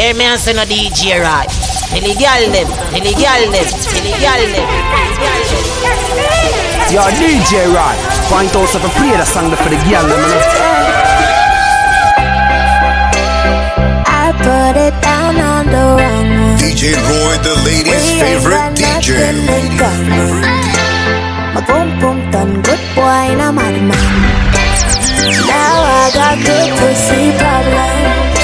Hear me and say no DJ right. Tell the girl them, tell the girl them, tell the girl them. Yo, DJ right. Find out if I play the song for the girl them. I put it down on the wrong one. DJ Roy, the ladies' We favorite DJ. nothing in. My boom boom done good boy, and I'm out of man. Now I got good pussy problems with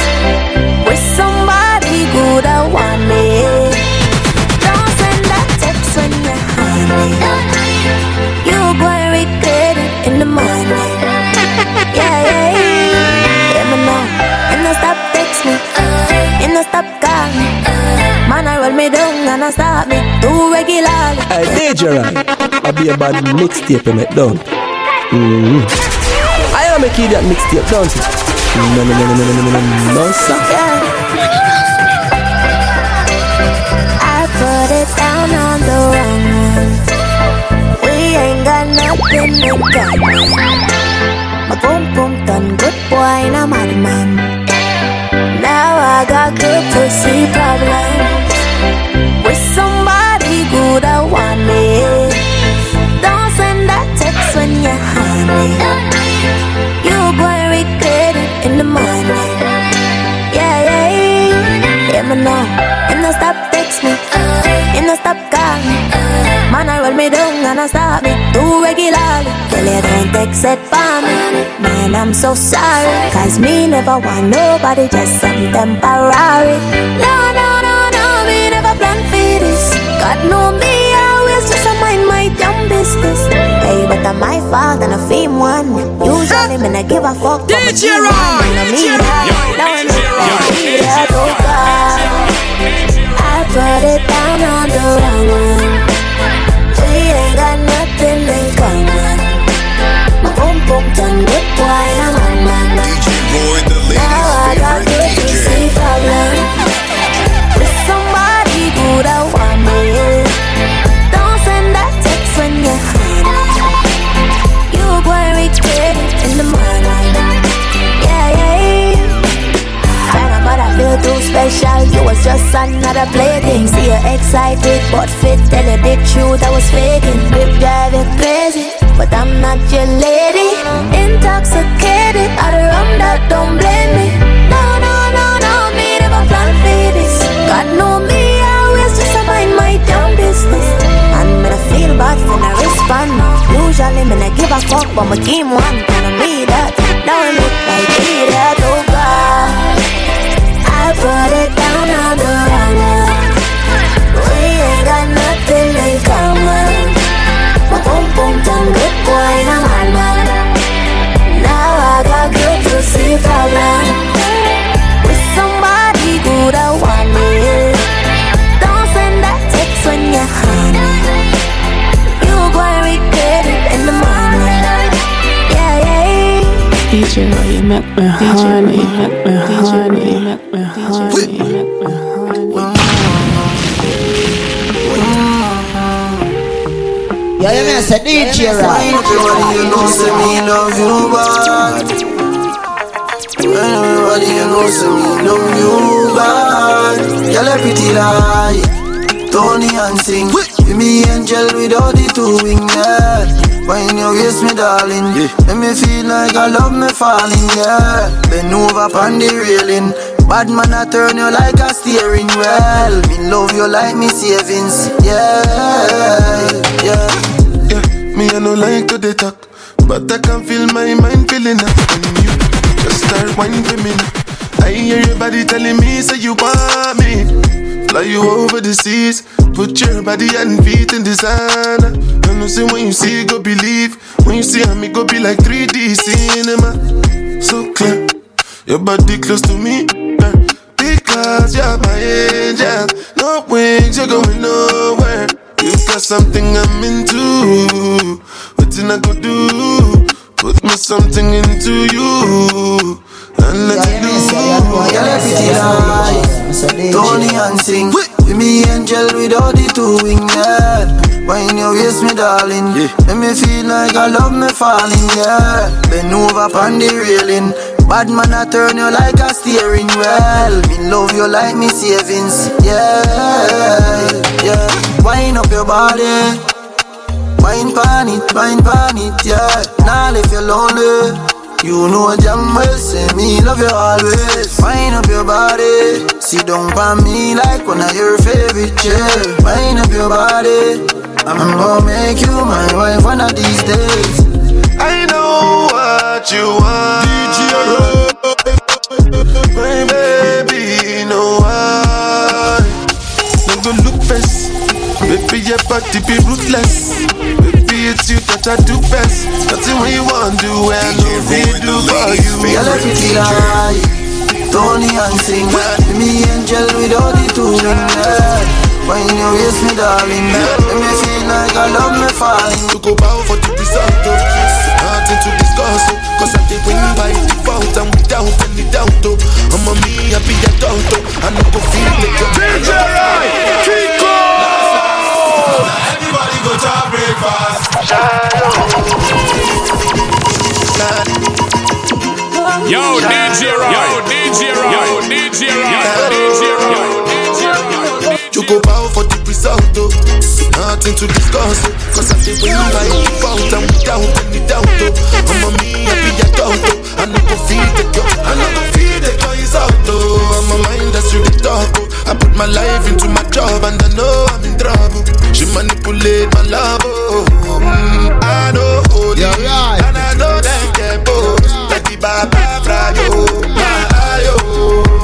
I want me. Don't send that text when you're honey. You go and regret it in the morning. Yeah, yeah, yeah. Let know. And I stop text me. And I stop call me. Man, I roll me down and I stop me. Too regularly. Hey, right. I be a bad mixtape in it, don't. Mm-hmm. I am a kid that mixtape, don't it? No, no, no, no, no, no, no, no, no, no, sir. I got nothing in common. My boom boom done good boy and I'm out of man. Now I got good pussy problems with somebody good I want me. Don't send that text when you're honey. You and regret it in the morning. Yeah, yeah, yeah. Me know. And I stop text me. And I stop call me. Man, I roll me down and I stop you don't it for me. Man, I'm so sorry. Cause me never want nobody, just some temporary. No, no, no, no, me never plan for this. God know me, always just a mind my damn business. Hey, but I'm my fault and a fame one. Usually, me not give a fuck. but me DJ give one. Roy, Me no need that. Roy, Now I DJ know Roy, I need DJ oh God. I put it down on the wrong one. We ain't got My boom boom done good boy, I'm a man. DJ Roy, the I got favorite good DJ. With somebody good I want me. Don't send that text when you're honey. You go and regret it in the morning. Yeah, yeah. China, but I feel too special. You was just another plaything. See you excited, but fit. Tell you the truth, I was faking. Whip drive you crazy, but I'm not your lady. Intoxicated, out of rum that don't blame me. No, no, no, no, me never plan for this. God know me, I always just mind my damn business. And me I feel bad for no respond. Usually me not give a fuck, but my team. And I me that. Now I look like that, oh God. I put it down on the the one is Don't send that text when you're honey You're gonna regret it in the morning Yeah, yeah. DJ, you met me, honey DJ, you met me, honey Yo, Yeah, yeah, I said DJ, right? Everybody you know say me love you bad. Girl a pretty like Tony and sing. Be me angel without the two wing yeah When you waist me darling. Let me feel like I love me falling yeah. Bend over on the railing. Bad man I turn you like a steering wheel. Me love you like me savings yeah yeah. Yeah, me I no like to dey talk, but I can feel my mind feeling up when you just start whining for me. I hear your body telling me say you want me. Fly you over the seas, put your body and feet in designer. And you say when you see, go believe. When you see I me, go be like 3D cinema. So clear, your body close to me. Because you're my angel, no wings, you're going nowhere. You got something I'm into. What did I go do? Put me something into you. And let Yeah, you it mean say you know, Girl, you a mean pretty say you like know. So Tony and sing Be me angel without the two yeah Wine your waist, me darling. Yeah. Let me feel like I love me falling, yeah. Bend over on the railing. Bad man, I turn you like a steering wheel. Me love you like me savings, yeah, yeah. Wine up your body. Wine pan it, wine pan it, yeah. Now if you're lonely, you know damn well, say me love you always. Wine up your body, sit down by me like one of your favorite chairs. Wine up your body, I'm gonna make you my wife one of these days. I know what you want. My baby, know why. Don't go look best. Baby, your body be ruthless. Baby, it's you that I do best. Nothing when you want to do, and no we do for you. Girl, I pretty like Tony and sing. Me angel with all the two ring. When you waist me, darling, let me feel like I love me falling. To go bow for the result, oh. nothing to discuss. Cause I did win by default and without any doubt. I'm a me, I be a doubt. I know go feel it. DJ Rai, Kiko! To breakfast. Yo, DJ Roy. Yo, DJ Roy. Yo, DJ Roy. Yo, DJ Roy. You go bow for the result, oh. Nothing to discuss, oh. Cause I did win by default and without any doubt, oh. I'm a me, I be a doubt, oh. I know go feel the girl, I know go feel the girl is out, oh. I'm a mind that's really talk, oh. I put my life into my job and I know I'm in trouble. She manipulate my love, oh. Mm, I know holy, right. and I know that get both. Let the baba fry, yo. My yo.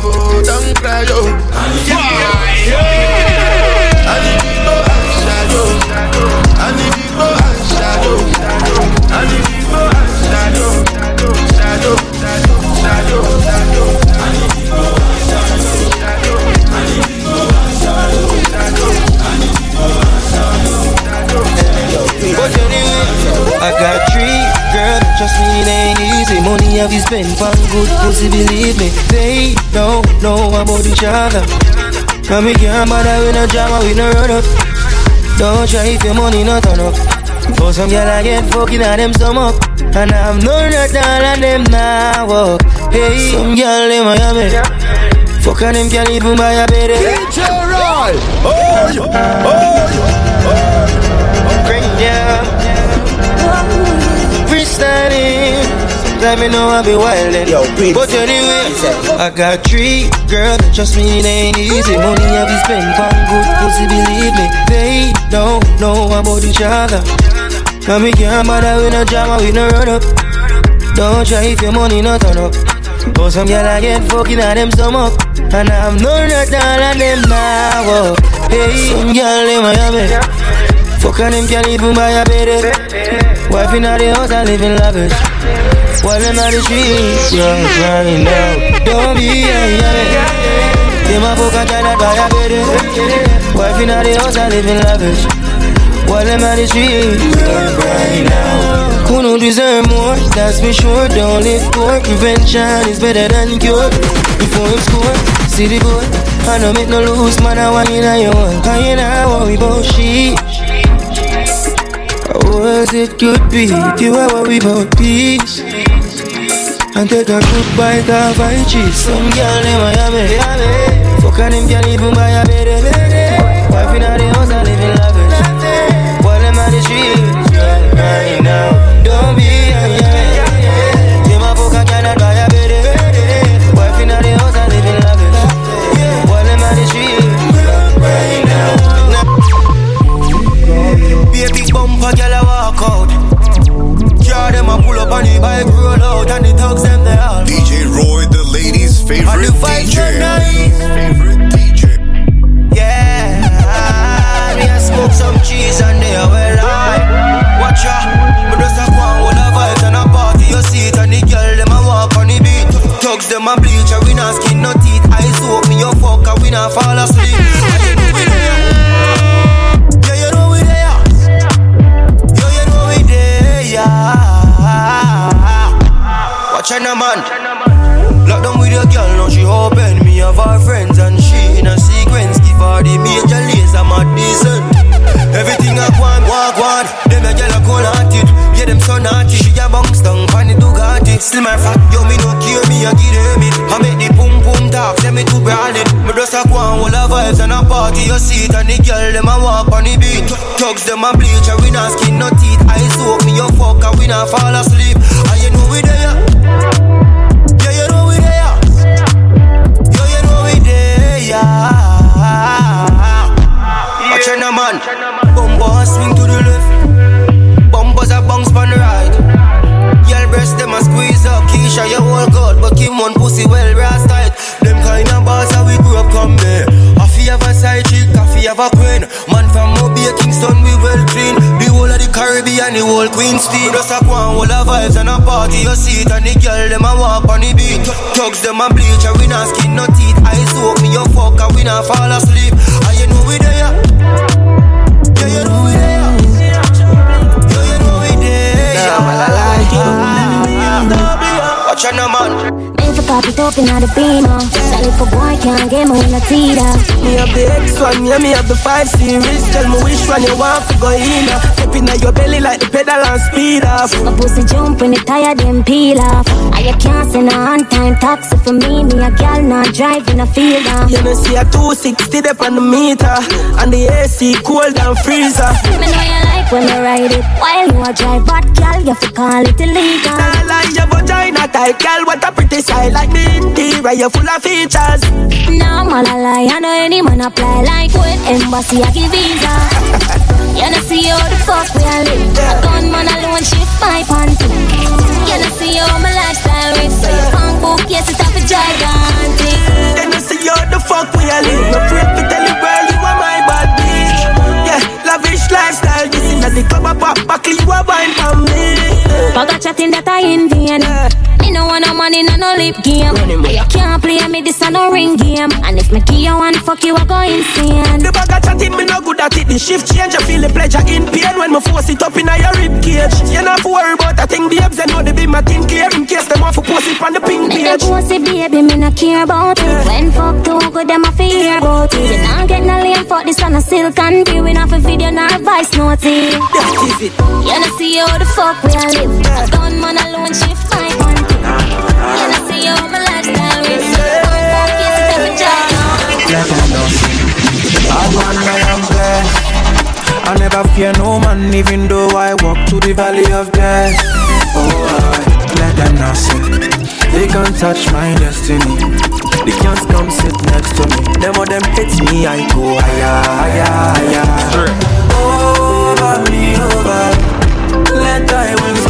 Don't cry, yo. Animo and shadow. Animo and shadow. Animo and shadow. Shadow, shadow, shadow, shadow. But anyway, I got three girl, trust me, it ain't easy. Money have you spent on good pussy, believe me. They don't know about each other. Now me can't bother with no drama, we no run up. Don't try if your money not turn up. For some girl I get fucking at them some up. And I'm none at all and them now walk. Hey, some girl in Miami. Fuck on them can't even buy a bed. DJ Roy. Oh, yo. Oh, yo. Bring down. Freestyling. Let me know I be wildin'. Yo, Prince. But anyway, I got three girls. that Trust me, it ain't easy. Money have you spent on good pussy, believe me. They don't know about each other. Now me can't bother with no drama, we no run up. Don't try if your money not turn up. But some girl I get fucking at them some up. And I'm none at all and them now. oh. Hey, some girl in Miami. Fuck on them can't even buy a bed. Wife in the house and living lavish. While them on the streets, you're crying out. Don't be a yummy. Them a fuck and cannot buy a bed. Wife in the house and living lavish. While them on the streets, you're crying out. Who don't deserve more? That's for sure. Don't live poor. Prevention is better than cure. Before him score, city boy. I don't make no loose man. I want you know you want. I ain't I worry about shit. How it could be if you were worry about peace? And take a good bite of my cheese. Some girl in Miami. Fuck on them can't even buy a bed. Wife in the house and living lavish. While them on the street, favorite the vibes are DJ. Favorite DJ. Yeah, me a smoke some cheese and they are well high. Watch ya, me just a go on with a vibes and a party. You see it and the girl them a walk on the beat. Thugs them a bleach, and we not skin no teeth. Eyes open, you fuck, and we not fall asleep. And you know we there. Yeah, you know we there. Yo, you know we there. Watch out, now, man open, me have her friends and she in a sequence. Give her the major laser, my decent. Everything I want, walk one. Them a girl a cold hearted, yeah them so naughty. She a bounce down pon the Ducati. Still my fat, yo me no care, me a give them it. I make the boom boom talk, say me too branded. Me just a go on all the vibes and a party. You see it and the girl them a walk on the beat. Thugs them a bleach and we not skin no teeth. I soak me a fuck and we not fall asleep. I you know we there. Caribbean, the whole Queen Steve. Just a one whole of vibes and a party, you see it. And the girl them a walk on the beat. Thugs them a bleach, and we not skin no teeth. Eyes open, me you fuck, and we not fall asleep. And you know we there. Yeah, you know we there. Yeah, you know we there. Watch out, man. Make a pop it up in the beamer. That little boy can't get me when I teeter. Me have the X1, yeah, me have the 5 series. Tell me which one you want to go in. Step in your belly like the pedal and speed off. My pussy jump when it tired then peel off. I you can't send a on time taxi for me. Me a girl not driving a field off. You know, see a 260 up on the meter. And the AC cold and freezer. Me know you like when I ride it. While you a drive, but girl, you fi call it illegal. Nah, like your vagina tight, girl, what a pretty side like me interior, you full of features. No man a lie, I know any man apply like with embassy I give visa. you know see how the fuck we a live. A gunman alone shift my panty. You know see how my lifestyle is. So your punk book, yes it's up a gigantic. You know see how the fuck we a live. No afraid to tell you, girl, you are my bad bitch. Yeah, lavish lifestyle, this in the club, a pop buckle, you a wine for me. Bag chatting that I in vain. Me no want no money, no no lip game. You can't play me this a no ring game. And if me give you one fuck you, I go insane. The bag of chatting, me no good at it. The shift change, I feel the pleasure in pain when me force it up in a your rib cage. You not worry about a thing, babes. I know they be my thing clear in case them want to post it on the pink Me page. the pussy baby, me no care about it. When fuck too good, them a fear about it. You not get no lame fuck this on a silk and be we not for video nor voice note it. That is it. You know see how the fuck we a live. A gunman alone shift my I am blessed. I never fear no man, even though I walk to the valley of death. Oh, I let them know see. They can't touch my destiny. They can't come sit next to me. Them or them hits me, I go higher, higher, higher. Over me, over. Let thy wings.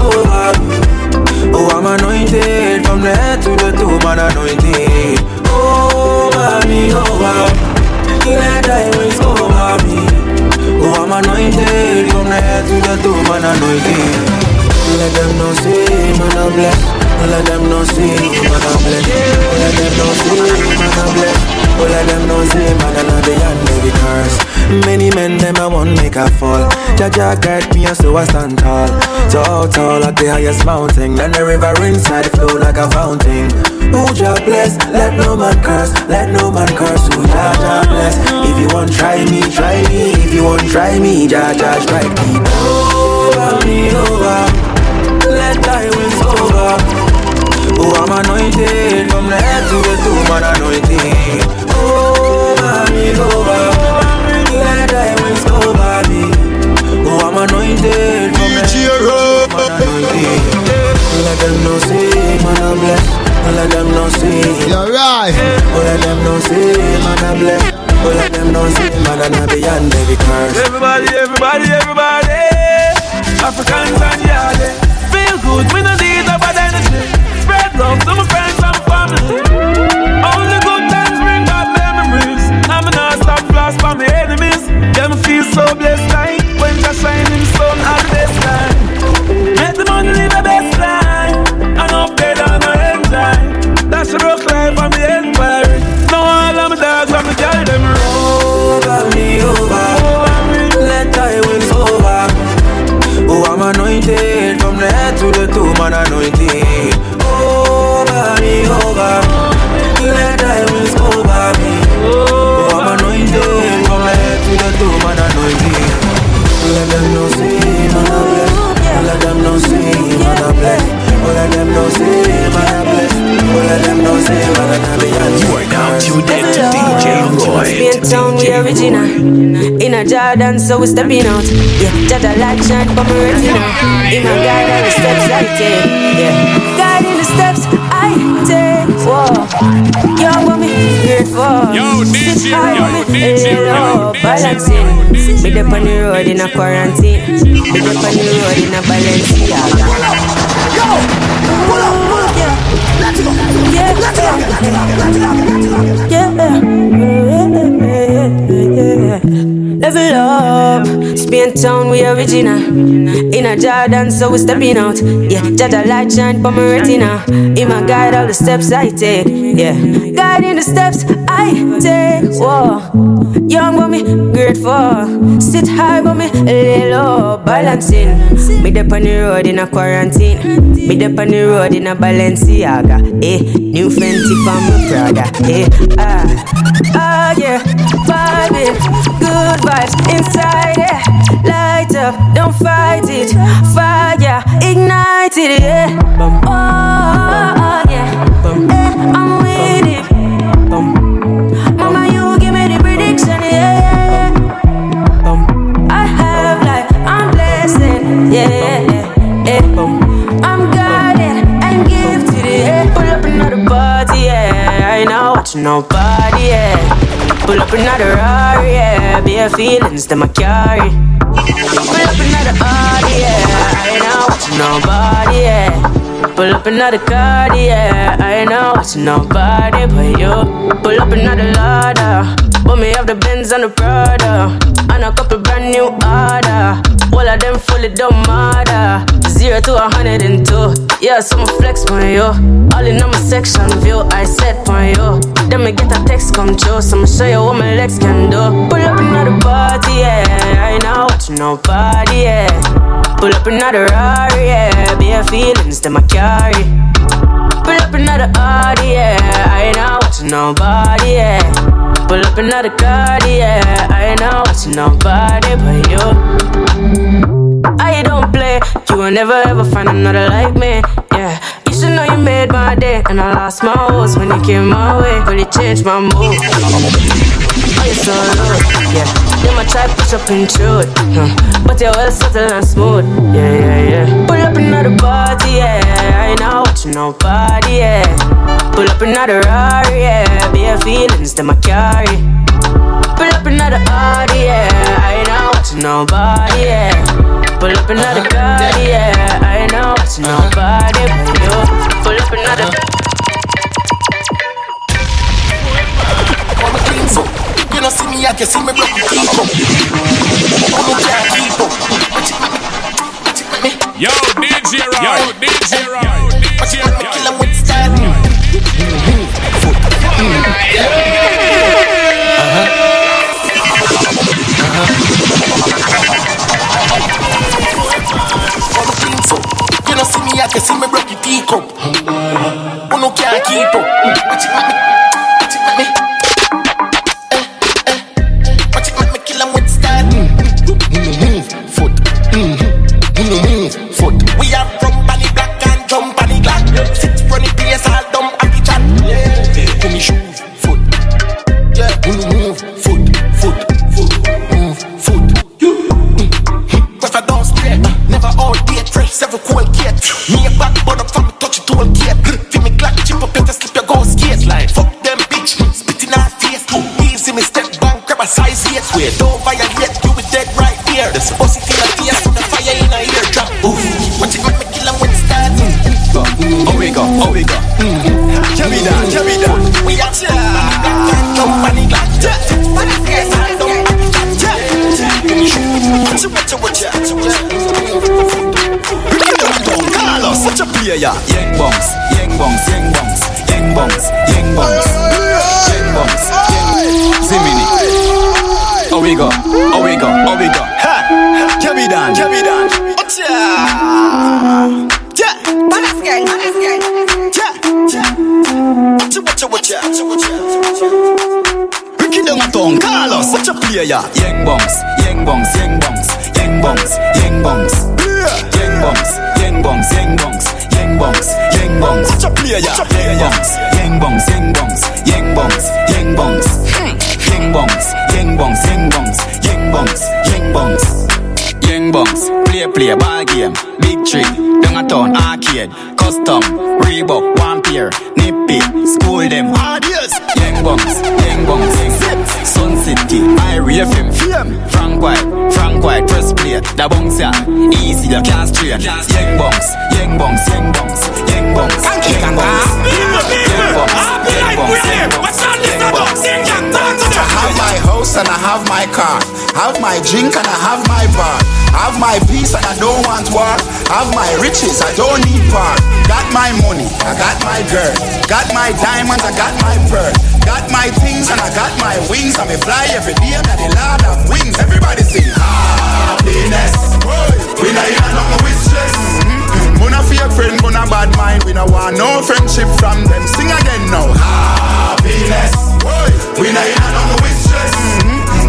Oh, I'm anointed from the head to the toe, man anointed. Oh, oh, over me, over. Let thy wings over me. Oh, I'm anointed from the head to the toe, man anointed. Let them know say, man I'm blessed. Let them know say, man I'm blessed. Let them know say, man I'm blessed. Oh, let them know say, man I'm not the of the curse. Many men them I want make a fall. Jah Jah guide me and so I stand tall. Tall, tall at the highest mountain. Then the river inside flow like a fountain. Oh, Jah bless, let no man curse, let no man curse. Oh, Jah Jah bless. If you want try me, try me. If you want try me, Jah Jah strike me. Over me, over. Anointed from the head to the toe, man anointed. Over me, over. Let thy wings over me. Oh, I'm anointed from the head to the toe, man anointed. Let them know say, man I'm blessed. Let them know say, You're right. Let them know say, man I'm blessed. Let them know say, man I'm not beyond every curse. Everybody, everybody, everybody. Africans and Yardie. Feel good, me no need love to my friends and family. Only good times bring back memories. I'm not stop flash for my enemies. Them feel so blessed like when just shining sun at the best time. Make the money live the best life. And up there down I enjoy. That's the rock life I'm the empire. No all of my dogs, I'm the girl them. Over me, over. Let thy wings over. Oh, I'm You are now tuned in to DJ Roy. Town, we original. In a Jordan, so we stepping out. Yeah, Jada light shine from my retina. In my garden, the steps I take. Yeah, guiding the steps I take. Whoa, yo, what me here for? Yo, DJ, yo, DJ, yo, balancing. Me the on the road in a quarantine. Me the on the road in a Balenciaga. Yo, Spain town, we original. In a Jordan, so we stepping out. Yeah, Jada light shine for my retina. In my guide, all the steps I take. Yeah, guiding the steps I take. Whoa, young but me grateful. Sit high but me lay low, balancing. Me dep on the road in a quarantine. Me dep on the road in a Balenciaga. Eh, new Fenty for my Prada. Eh, ah, ah yeah, vibing, good vibes inside. Yeah, light up, don't fight it. Fire, ignite it. Yeah, oh yeah, Mama, you give me the prediction. Yeah, yeah, yeah. I have life, I'm blessed. Yeah, yeah, yeah. I'm guided and gifted. Yeah. Pull up another party. Yeah, I ain't not watching nobody. Yeah. Pull up another Rari. Yeah, bare feelings that I carry. Pull up another Audi. Yeah, I ain't not watching nobody. Yeah. Pull up another car, yeah. I ain't not watching nobody but you. Pull up another ladder. Put me off the Benz and the Prada. And a couple brand new order. All of them fully don't matter. Zero to a hundred and two. Yeah, so I'ma flex on you. All in on my section view, I set on you. Then me get a text come true. So I'ma show you what my legs can do. Pull up another party, yeah. I ain't not watching nobody, yeah. Pull up another Rari, yeah. Bare feelings that I carry. Pull up another Audi, yeah. I ain't not watching nobody, yeah. Pull up another car, yeah. I ain't not watching nobody but you. I don't play, you will never ever find another like me, yeah. You should know you made my day, and I lost my horse when you came my way, really changed my mood. Oh, you're so low, yeah. Then I try push up and it, huh. but you're well subtle and smooth, yeah, yeah, yeah. Pull up another party, yeah. I ain't not watching nobody, yeah. Pull up another Rari, yeah. Bare feelings that I carry. Pull up another Audi, yeah. I ain't not watching nobody, yeah. Pull up another car, yeah. I ain't not watching nobody but you. Pull up another. I'm see me, I can see me block the keep up I'm a can't keep up Yo, DJ Roy. Yo, DJ Roy. But you me kill 'em with style I'm a clean so You don't see me, I can see me block the teacup Who no can't keep up Watch it, make me Watch it, make me square. Don't violate, you be dead right here. The supposed to kill a tear, so the fire in a eardrum. ooh, watch it, make me kill him with stars. Oh, we go, oh, we go. A player. Yang bongs, yang bongs, yang bongs, yang bongs, yang bongs, yang bongs, yang bongs, yang bongs, yang bongs, yang bongs. Such a player. Yang bongs, yang bongs, yang bongs, yang bongs, yang bongs, yang bongs, yang bongs, yang bongs, yang bongs, yang bongs. Play play ball game, big tree, down a town arcade, custom, Reebok, one pair, nippy, school them, hard adios. Young bongs, young bongs, City, Irie FM, fame, Frank White, Frank White, press play, the bongs ya, easy, you can't strain. Young bongs, young bongs, young bongs, young bongs, young bongs, young bongs, young bongs, young bongs, young bongs. I have my house and I have my car. Have my drink and I have my bar. Have my peace and I don't want war. Have my riches, I don't need part. Got my money, I got my girl. Got my diamonds, I got my pearl. Got my things and I got my wings. I may fly every day, I'm the lord of wings. Everybody sing happiness. We not no more with stress. Mm-mm. Mona fake friend, mona bad mind. We no want no friendship from them. Sing again now. Happiness. We not no more with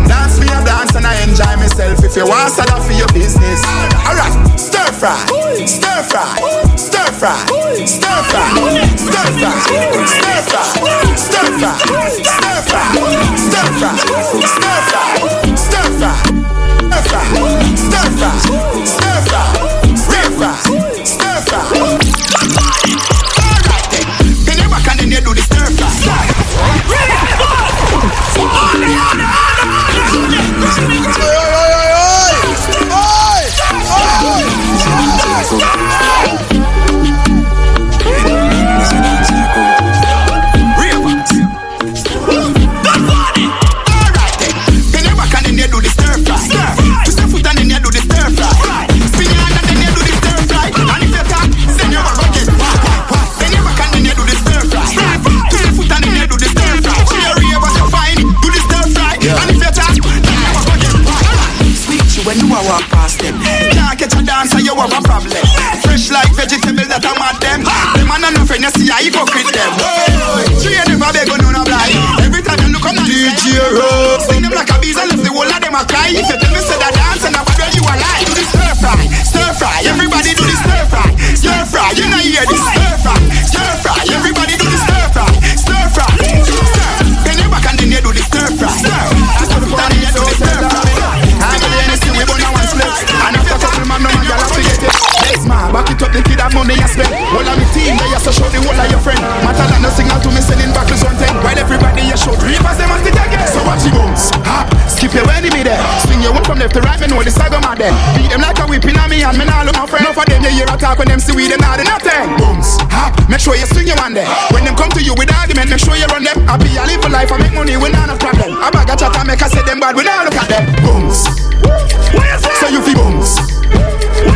Dance me a dance and I enjoy myself. If you want sad for your business. Alright, stir fry, stir fry, stir fry, stir fry, stir fry, stir fry, stir fry, stir fry, stir fry, stir fry, stir fry, stir fry, stir fry, Can't catch a dancer, you have a problem. Fresh like vegetable that I'm at them. Them man and no friend, you see I hypocrite them. Three of them a beg on a blind. Every time you look on the DJ Rose. Sing them like a bees and left the whole of them a cry. If you tell me say that dance and I whether you a lie. Do the stir fry, stir fry. Everybody do the stir fry, stir fry. You know hear this there. Beat them like a whipping on me and me nah look my friend. Enough of them you hear a talk when them see we them nah do nothing. Bones, hop, make sure you swing your one there. When them come to you with argument, make sure you run them. I be a live a life, I make money, we nah no problem. I bag a chat and make I say them bad, we nah look at them. Bones. So you feel bones. So you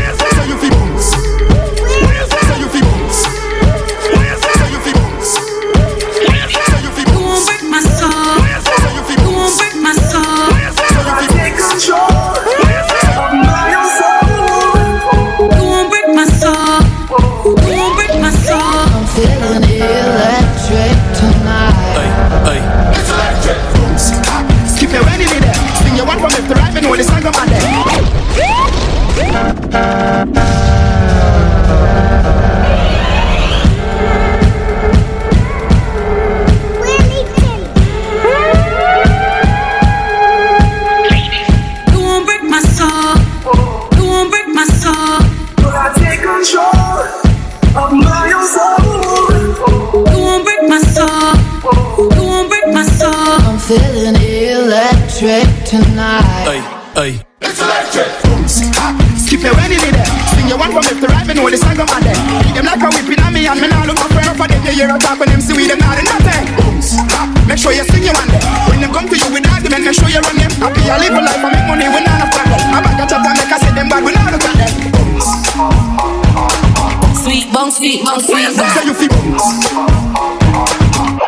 electric tonight. Ay, ay. It's electric. Bones. Skip your enemy there. Sing your one from left to right, me know the saga man there. Beat them like a whipping on me and me nah look my friend. For them you hear a talk when them see we them nah do nothing. Bones. Make sure you sing your one there. When them come to you with argument, make sure you run them. Happy I live a life, I make money, we nah no problem. I bag a chat and make I say them bad, we nah look at them. Bones. Sweet bong, sweet bong, sweet bong. So you feel bones.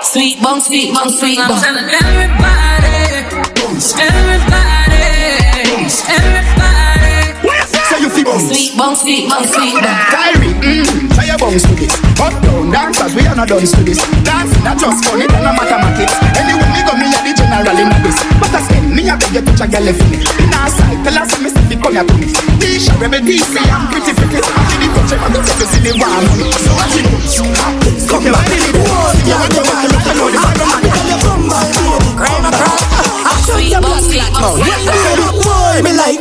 Sweet bong, sweet bong, sweet bong. I'm telling everybody, everybody, everybody. So you feel bones. Sweet bong, sweet bong, sweet bong. Kyrie, mmm, try your bones to this. Up down dancers, we are not done to this. Dancing, that just fun, it no mathematics. Anyway, me go, me a the general in this. But I say, me a beg you to check your left me. In our side, tell us me see come here to me. Tisha, rebel, DC, I'm pretty pretty. I see the country, I go to see the warm money. So what you do? Come here, body, you want to work, you know the bottom man. Sweet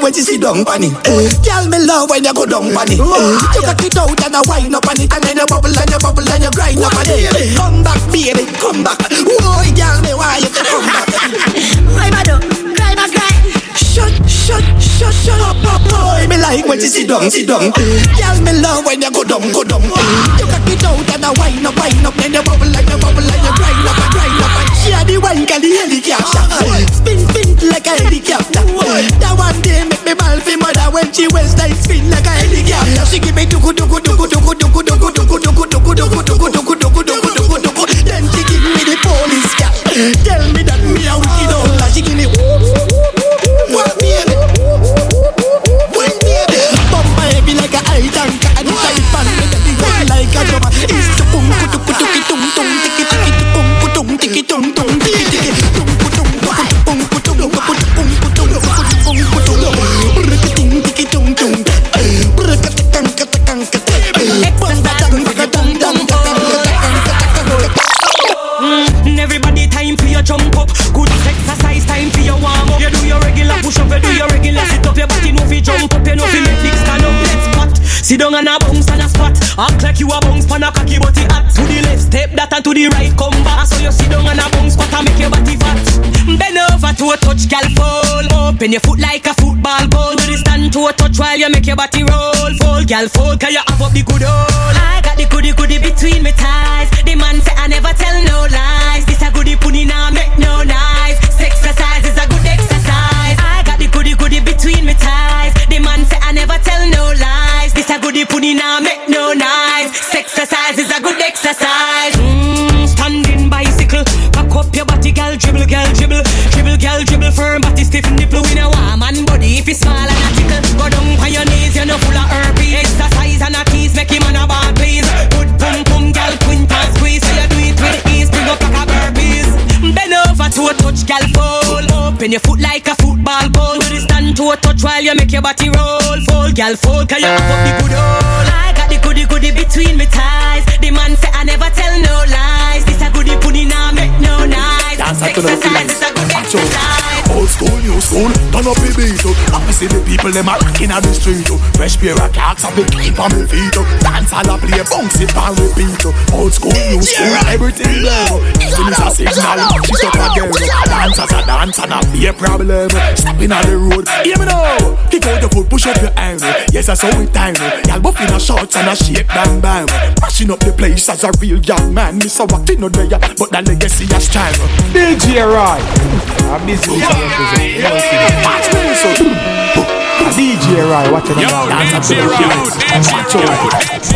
when she sit down on it. Eh, girl, me love when you go down on it. Eh, mm. You cock it out and I wind up on it, and then you bubble and you bubble and you grind up on it. Come back, baby, come back. Whoa, girl, me why you come back? Cry, Mado, cry, ma, cry. Shut, shut, shut, shut up, up, boy. Me like when she sit down, sit down. Mm. Girl, me love when you go down, go down. Mm. You cock it out and I wind up, wind up, then you bubble and you bubble and you grind up grind up. She a the helicopter. Spin, spin like a helicopter. That one day make me ball for mother when she waist like spin like a helicopter. She give me duku duku duku duku duku duku duku duku duku duku duku duku duku duku duku duku. Then she give me the police cat. Tell Sit down and a bounce and a spot. Act like you a bounce pan a cocky body hot. To the left, step that and to the right, come back. So you sit down and a bounce squat and make your body fat. Bend over to a touch, gal fall. Open your foot like a football goal. Do the stand to a touch while you make your body roll. Fall, gal, fall, cause you have up the good old. I got the goody goody between my thighs. The man say I never tell no lies. This a goody punny now make no nice. Exercise is a good exercise. I got the goody goody between my thighs. The This a now make no noise. Exercise is a good exercise. Mm, standing bicycle, back up your body, girl, dribble, girl, dribble, dribble, girl, dribble, firm body, stiff nipple, we no warm and body if it's small and a tickle. Go down on your knees, you know full of herpes. Exercise and a tease, make him on a ball, please. Good pum pum, girl, quint and squeeze, so you do it with ease, bring up like a burpees. Bend over to a touch, girl, fall. Open your foot like a football goal. Do the stand to a touch while you make your body roll. Fall, girl, fall, cause you up the good old. I got the goody goody between my thighs. The man say I never tell no lies. This a goody punny now make no nice. Exercise is a good exercise. Old school, new school, turn up the beat up. Let me see the people them a rocking on the street up. Fresh pair of clocks have the clean on me feet up. Dance all a play, bounce it and repeat up. Old school, new school, everything blame up. Even is a signal, match it up again. Dance as a dance and a be a problem. Stepping on the road, hear me now. Kick out your foot, push up your iron. Yes, I saw it time. Y'all buff in a shorts and a shake bam bam. Mashing up the place as a real young man. Miss a what in no there, but the legacy has time. DJ Roy. I'm busy represent. Yeah, yeah, yeah. So, DJ Roy, watch it. Yo, DJ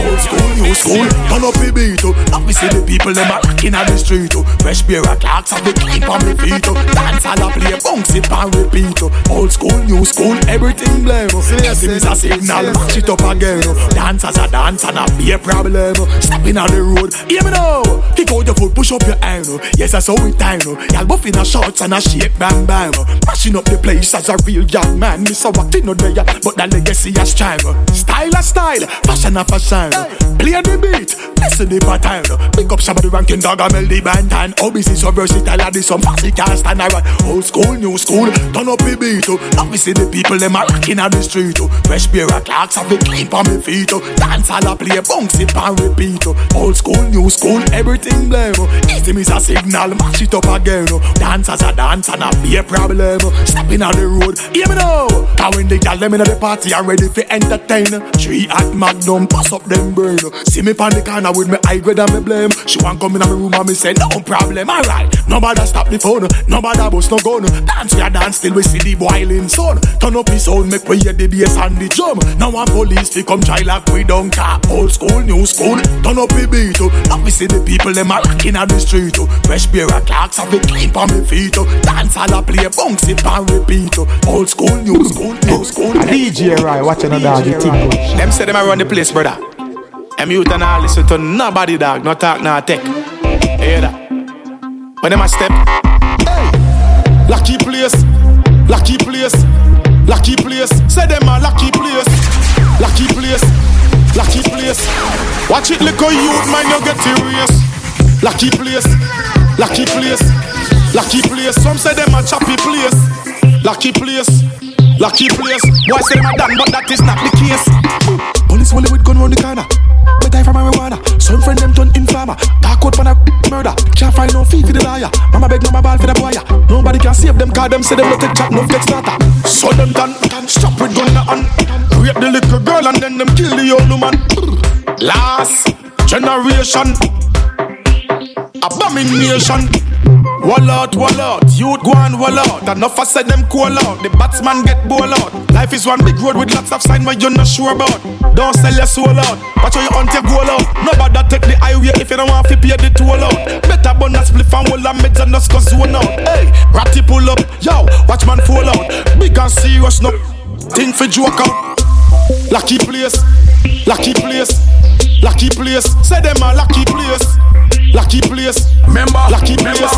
Old school, new school, turn up the beat up. Let me see the people them a rocking on the street up. Fresh pair of clocks have the clip on me feet up. Dance all a play, bounce it and repeat up. Old school, new school, everything blame. Yes, is a signal, match it up again. Dance as a dance and a be a problem. Stepping on the road, hear me now. Kick out your foot, push up your iron. Yes, that's how it time. Y'all buff in a shorts and a shake bam bam. Mashing up the place as a real young man. Miss a what in no there, but the legacy has chime. Style a style, fashion a fashion. Play the beat, listen the pattern. Pick up some of the ranking dog and melody band and obviously so versatile and this some fast it can't stand around. Old school, new school, turn up the beat. Oh. Now we see the people them a rocking on the street. Oh. Fresh pair of clocks have the clean on me feet. Oh. Dance all a play, bounce it and repeat. Old school, new school, everything blame. Easy is a signal, match it up again. Dance as a dance and a be a problem. Stepping on the road, hear me now. Cause when the gal them in the party are ready for entertain. Three at Magnum, pass up them brain. See me pan the corner with me high grade and me blame. She want come in my room and me say no problem, alright. Nobody stop the phone, nobody bust no gun. Dance we a dance till we see the boiling sun. Turn up the sound, make we hear the bass and the drum. Now one police fi come try like we don't care. Old school, new school, turn up the beat. Oh. Now we see the people them a rocking on the street. Oh. Fresh pair of clocks have the clean on me feet. Oh. Dance all a play, bounce it and repeat. Old school, new school, new school. DJ Roy, watch another dog, you think. Them say them a run the place, brother. Them youth and all listen to nobody, dog. No talk, no tech. Hear that? When them a step, Lucky place, lucky place, lucky place. Say them a lucky place, lucky place, lucky place. Watch it, little youth, man, you get serious. Lucky place, lucky place, lucky place. Some say them a choppy place, lucky place, Lucky place. Boy say them a done, but that is not the case. Police only with gun round the corner. Die from marijuana. Some friend them turn informer. Dark for a murder. Can't find no fee for the liar. Mama beg mama ball for the boy. Nobody can save them cause them say them not take chat, no get starter. So them done. Stop with gun hand. Rape the little girl and then them kill the old woman. Last generation. Abomination. Wall out, wall out, youth go on wall out. Enough I said them call out. The batsman get ball out. Life is one big road with lots of sign but you're not sure about. Don't sell your soul out. Watch how you hunt your goal out. Nobody take the highway if you don't want to pay the toll out. Better burn a spliff and hold a meds and just go zone out. Hey, ratty pull up, yo, watch man fall out. Big and serious, no thing for joke out. Lucky place, lucky place, lucky place. Say them a lucky place, lucky place. Remember, lucky place.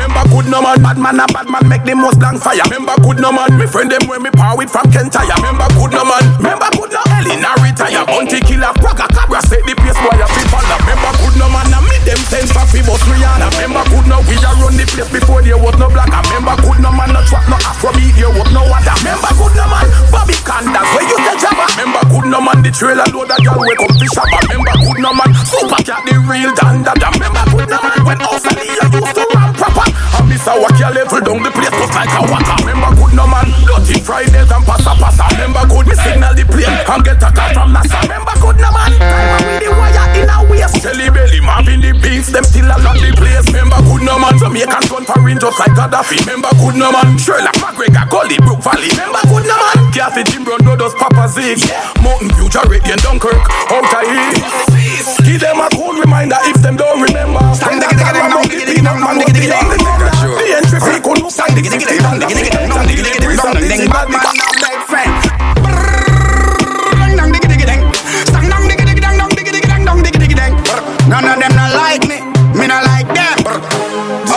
Remember good no man, bad man a bad man make the most blank fire. Remember good no man, me friend them when me power with from Kentire. Remember good no man, remember good no Elena retire. Bounty killer, Praga Cabra set the place boy a fit follow. Remember good no man, and me them sense for famous Rihanna. Remember good no we a run the place before there was no black. Remember good no man, no trap no Afrobeat, there was no other. Remember good no man, Bobby Candas where you the jabba. Remember good no man, the trailer load a girl wake up fish up. Remember good no man, super cat the real dandada. Remember good man, when Australia used to run proper. And this a walk level down the place just like a water. Remember good no man, dirty Fridays and passa passa. Remember good me signal the plane and get a call from NASA. Remember good no man, time with the wire in a waist. Jelly belly, Marvin the beats, them still a lot the place. Remember good no man, Jamaican gun for range just like Gaddafi. Remember good no man, Sherlock McGregor, Gully, Brook Valley. Remember good no man, Kathy Jim Brown, Dodos, Papa Zig, Mountain View, Jarrett, and Dunkirk, out of here. Give them a cool reminder if them don't remember. Stand diggy diggy dong diggy diggy dong dong diggy diggy dong. The entry fee could stand diggy diggy diggy dong diggy diggy dong dong diggy diggy diggy dong ding bad man now big friend. Dong None of them not like me, me not like them.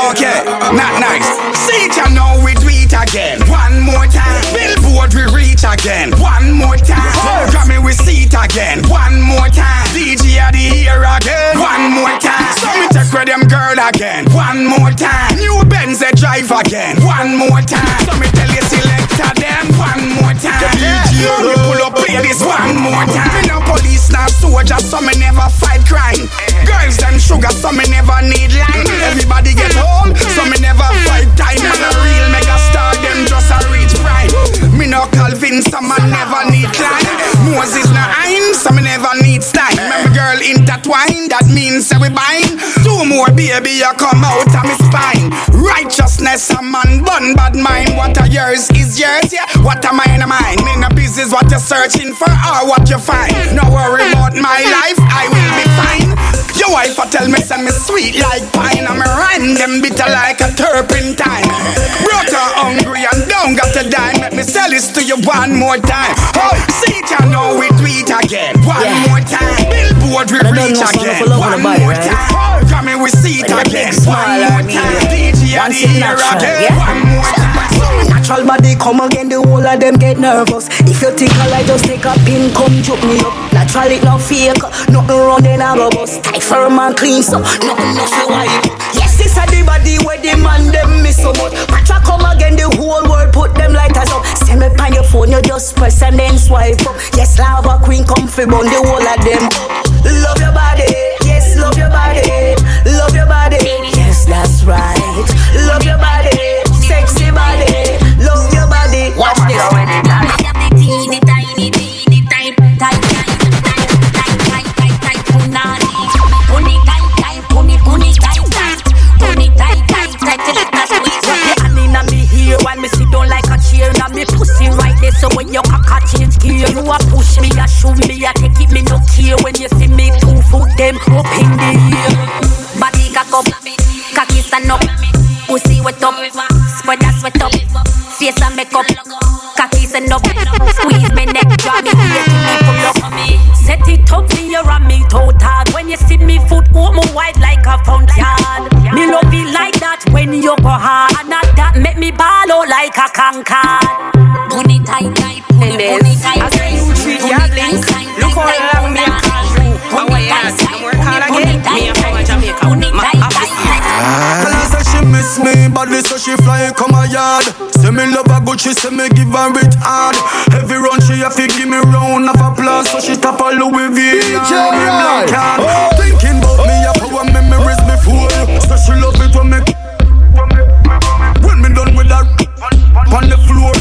Okay, not nice. See you know we it again. One more time. Billboard we reach again. One more time. Grammy we see it again. One more time. DJ of the year again. One more time. So me take with them girl again. One more time. New Benz they drive again. One more time. So me tell you selector them. One more DJ me pull up play this one more time. Me no police, not soldier, so me never fight crime. Girls them sugar, so me never need line. Everybody get home, so me never fight time. Man a real mega star, them just a reach prime. Me no Calvin, so me never need climb. Moses no Ein, so me never need style. Remember girl intertwined, that means say we bind. Two more baby, you come out of me spine. Righteousness, a man bun bad mind. What are yours is yours, yeah. What am mine, am mine. Me no business what you're searching for or what you find. No worry about my life, I will be fine. Your wife a tell me send me sweet like pine. I'm a rhyme them bitter like a turpentine. Her hungry and don't got to dime. Let me sell this to you one more time. Oh, see it, you know we it again. One more time. Billboard we reach again. One more time. Oh, Grammy we see it again. One more time. DJ of the year again. One more time. Natural body come again, the whole of them get nervous. If you think I like, just take a pin, come choke me up. Natural it not fake, nothing running a go bust. Tight firm and clean, so nothing no feel wipe. Yes, it's a the body where the man them miss so much. Patra come again, the whole world put them lighters up. Send me on your phone, you just press and then swipe up. Yes, lava queen come fi burn the whole of them. Love your body, yes, love your body, love your body. Yes, that's right. Love your body, so when your cock a change gear, you a push me, a shoot me, a take it, me no care. When you see me two foot them up in the air. Body cock up, cocky stand up, pussy wet up, spread that sweat up, face and makeup, cocky stand up, squeeze me neck, draw me here me up. Set it up for you and me total. When you see me foot open wide like a yard. Me love it like that when you go hard. And that make me ball out like a concord. Puni tight, tight, puni, puni tight, I say you treat your blink. Look how long me a call you. How I ask, I'm work hard again. Me a from Jamaica. My office. Tell her say she miss Text me badly so she fly come a yard. Say me love her good, she say me give her it hard. Every run she have to give me round of applause, so she tap a Louis V. DJ and me Ryan. black. Oh. Thinking about me, I power memories before. You So she love it when me when me done with her on the floor.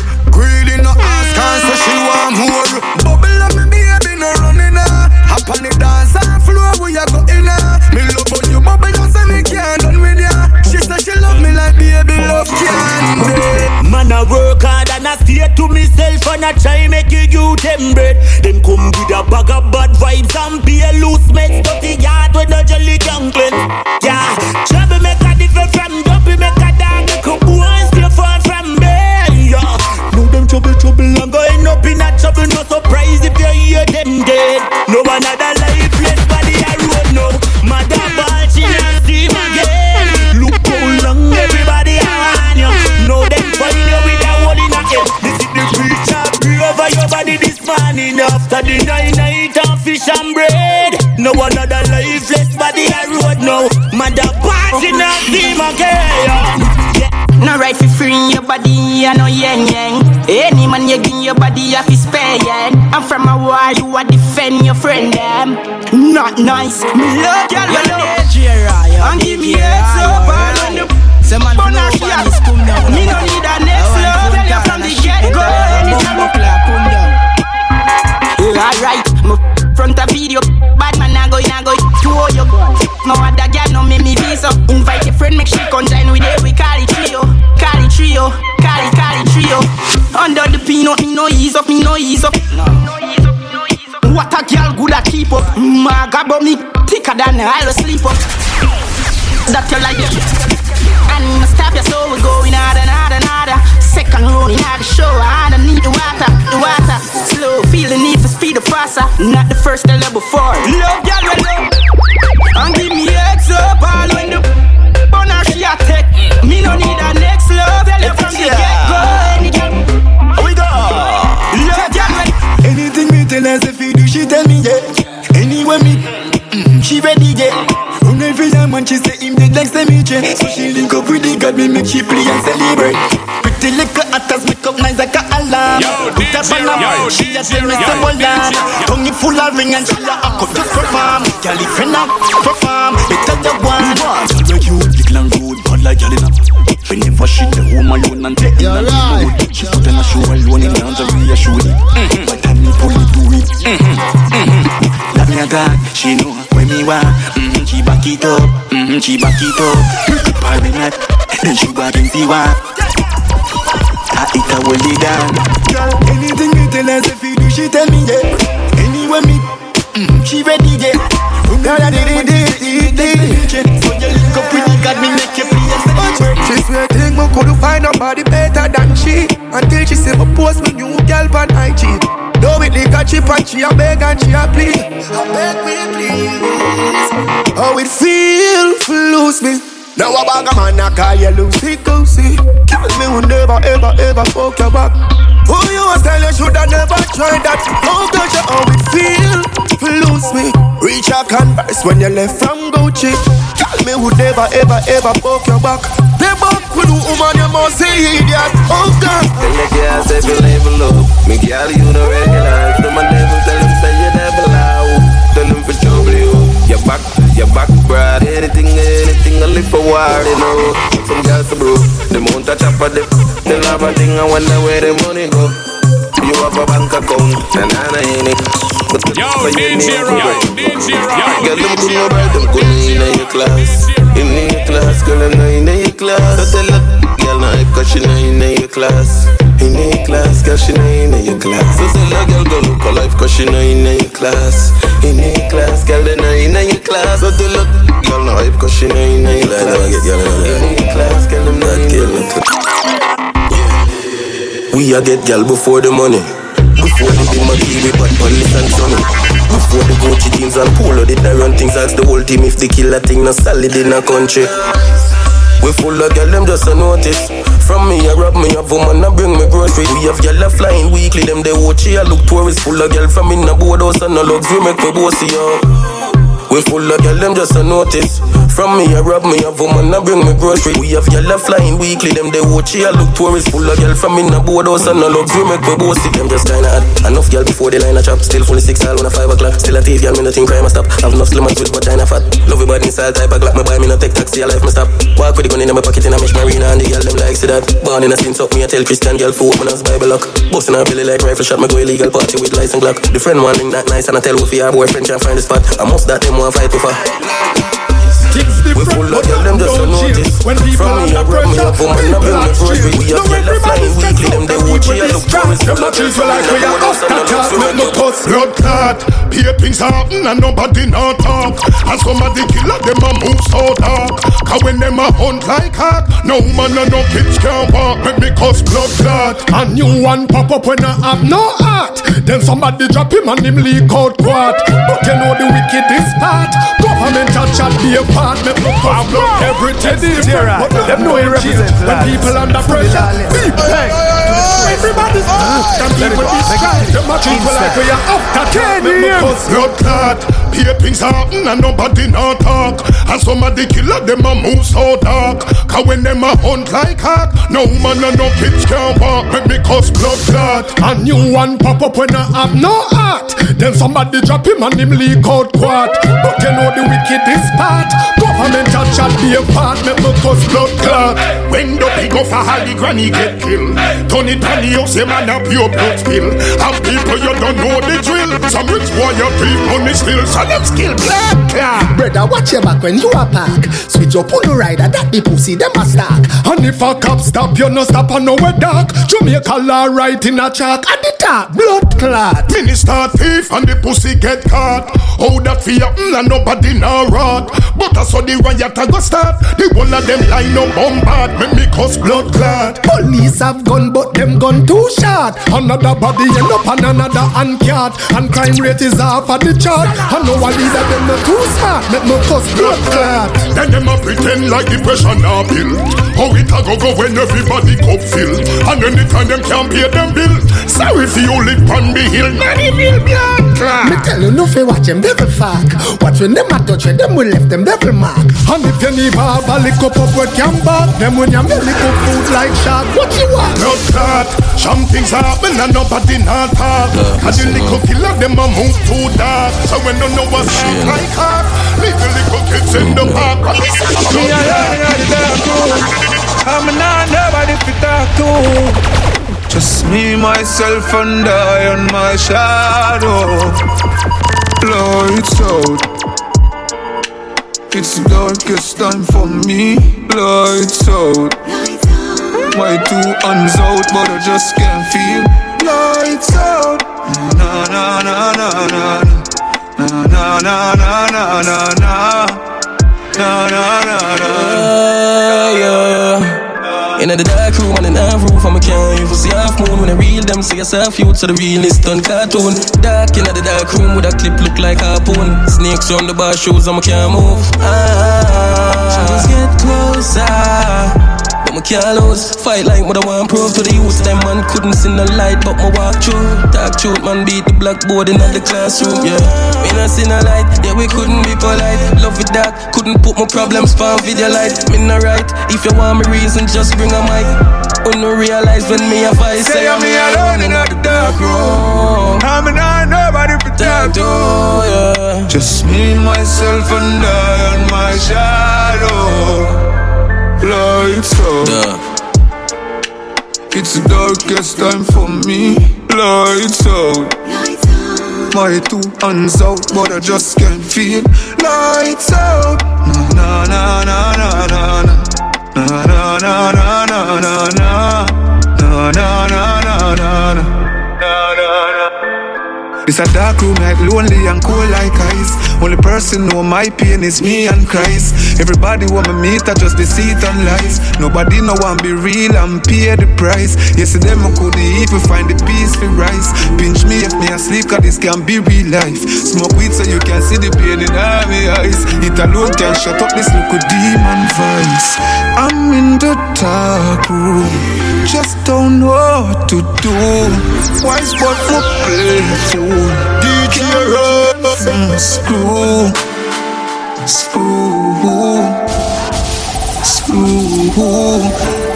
I work hard and I stay to myself and I try make you you them bread. Them come with a bag of bad vibes and be a loose mess. Dirty yard with no jelly gangling. Yeah, trouble make a different from dopey make a dog. Come boys stay far from me. Yeah, know them trouble trouble I'm going up in a trouble. No surprise if you hear them dead. No another lifeless morning after the nine night of fish and bread. No another lifeless body I road no. Mother ball she not see him again. No right for freein' your body, I know yang yang. Any man you give your body, you fi spare yeah. I'm from a war, you a defend your friend them. Not nice, me love y'all, you know. And give me heads up, front a bad man I go in I go to all you. No other girl no make me so. Invite your friend, make she come join with it. We call it trio, call it trio, call it call it trio. Under the peanut, me no ease up, me no ease up. What a girl good at keep up. Maga but me thicker than I will sleep up. That you like it. And stop you so we going harder. Second round in the show, I don't need the water, the water. Slow, feel the need for speed or faster. Not the first the level four. Love y'all, we love. And give me heads up, all when the boner she attack. Me no need a next love, tell you from the get go. Any girl, we go. Love y'all, we Anything me tell her if you do, she tell me yeah. Anyway me, mm, she ready yeah. Run every time and she say him dead like cemetery. So she link up with the God, me make she play and celebrate. Pretty little actors make up nice like a alarm. Put up on a yo, she a DJ tell me Ryan, say well on. Tongue full of ring and she a up just perform. Girl if you not perform, better you one. Tell you little and rude, bad like girl in a. Whenever she the home alone and take in a mood. She put on a show alone in lingerie, a show it. But I need pull it do it. Love me a God, she know when me want. Mm. Mm-hmm, she back it up, mm-hmm, she back it up. Party night, then she back in the one. I eat her well it down. Girl, anything me tell her if you do, she tell me yeah. Anyway me, mm, she ready yeah. Girl, I did it, did it, did it. So you link up the God, me make you a. She swear thing me couldn't find nobody better than she? Until she see me post me new girl on IG it like a chip and she a beg and she a plead. I beg me please. How it feel to lose me? Now a bag of man a call you Lucy Goosey. Girl me will never ever ever fuck your back Who you was tell you shoulda never tried that? Does you how it feel? To lose me. Reach a converse when you left from Gucci. Girl me would never ever ever fuck your back. They back with the woman you must say idiot Oh God. Tell the girl say you level up Me girl you no regular Them. A devil tell them say you never lie. Tell them for trouble you Your back, your back broad Anything, anything I live for war You know. Some girls broke. The mount a chop a dip Tell them a thing I wonder where the money go. You have a bank account And I know it. But Yo, DJ Roy, DJ Roy. Girl, them could know right, them could in your class. In your class, girl, them know in your class. So tell her, girl, no hype cause she know in your class. In your class, girl, she know in your class. So tell her, girl, go look her life cause she know in your class. In your class, girl, they know in your class. So tell her, girl, no hype cause she know in your class. In your class, girl, them know in your class We a get gal before the money. Before the big monkey we bad police and sunny. Before the Gucci jeans and polo, the run things ask the whole team if the killer thing not solid in a country. We full of gal, them just a notice. From me, I rob me a woman, I bring me grocery. We have gal a flying weekly, them they watch I look tourist full of gal from in a board house and no luxury make me bossy, yo. We full of girl, them just a notice. From me, I rob me, a woman, I bring me grocery. We have a flying weekly, them they watch here, look tourist. Full of girl from in a board house and a luxury, make me boast it. Them just kinda hot. Enough girl before the line a chop. Still fully six all on a five o'clock. Still a thief, girl, me nothing crime a stop. I have enough slim and twist, but kinda fat. Love your body style type of glock. Me buy me no take taxi, a life me stop. Walk with the gun in my pocket in a mesh marina, and the girl them like see that. Born in a sin, me, I tell Christian girl fool, man, Bible lock. Bustin' her belly like rifle shot, me go illegal party with license glock. The friend one link that nice, and I tell Wolfie her boyfriend can't find the spot. I must that them want fight with her. We full of girl, them just a notice. When people From me, I under rob me pressure, up, woman, I people bring me are grocery. street. We have Now girl a everybody's flying weekly, them they watch here, look tourist. Them not treat you like we are off the top, make no cuss. Blood clot, peer things happen and nobody not talk. And somebody killer them a move so dark. Cause when them a hunt like hawk, no man and no kids can walk. Make me cause blood clot. A new one pop up when I have no heart. Then somebody drop him and him leak out quart. But you know the wickedest part. Government I'm in touch at the apartment. Pop block every teddy. But them know he represents. When people under pressure, people. Everybody's and people be scared. Them a treat you like we are after ten Make me years. cause blood clot. Peer things happen and nobody not talk. And somebody killer them a move so dark. Cause when them a hunt like hawk, no man and no kids can walk. Make me cause blood clot. A new one pop up when I have no heart. Then somebody drop him and him leak out quart. But you know the wicked is part. Government a chat be a part. Make me cause blood clot. When the big go for holly granny get killed Turn it on the house, a man up your blood spill And people you don't know the drill Some rich boy you thief money still So them skill black clock Brother, watch your back when you a park. Switch on the rider, that the pussy them a stack. And if a cop stop, you no stop and nowhere dark. Jamaica law right in a chalk. At the top, blood clot. Minister thief and the pussy get caught How that fear mm, and nobody now rot But I saw the riot a go start The one of them line up bombard Make me cause blood clot Police have gun, but them gun too short. Another body end up on another uncat. And crime rate is half of the chart. And no one leader them not too smart. Make no cause blood clot. Then them a pretend like the pressure now build How it a go go when everybody cup fill And anytime them can't pay them bill Sorry if you live on the hill Not the real blood Me clot tell you no fi watch them devil fuck. Watch when them a touch when them will left them devil mark. And if you never have a lick up of what can back, them when you belly cook food like shark. What you want? Blood clot Some things happen and nobody not talk And the little killer them a move too dark So when you know what's up like hard Little little kids in the park Me a young in the dark room. I'm not nobody fit talk to. Just me, myself, and I and my shadow. Lights out. It's darkest time for me. Lights out. My two hands out, but I just can't feel. Lights out. Na na na na na na na na na na na na. Na na na na. Yeah. In the dark room and in the roof, I'm a can't even see half moon. When I reel them, see yourself, youth, so the realist done cartoon. Dark in the dark room with a clip look like harpoon. Snakes on the bar shoes, I'm a can't move. Ah, shadows get closer. But me can't lose Fight like what I want prove to the youth Them man couldn't see no light But me walk through Dark truth man beat the blackboard in the classroom Yeah Me not see no light Yeah we couldn't be polite Love it dark Couldn't put my problems for video light Me not right If you want me reason just bring a mic Uno realize when me a fight Say I'm me alone in the dark room. I'm not nobody for talk to. yeah. Just me, myself, and I and my shadow. Lights out. It's the darkest time for me. Lights out. My two hands out, but I just can't feel. Lights out. Na na na na na na. Na na na na na na na. Na na na na na na. Na na na. This a dark room like lonely and cold like ice. Only person know my pain is me and Christ. Everybody want me meet, I just deceit and lies. Nobody know want be real and pay the price. Yes, Yesterday I could even find the peace for rise. Pinch me if me asleep, cause this can be real life. Smoke weed so you can see the pain in my eyes. It alone can shut up this little demon voice. I'm in the dark room, just don't know what to do. Wise but for playful. DJ Rob, screw. Screw, screw.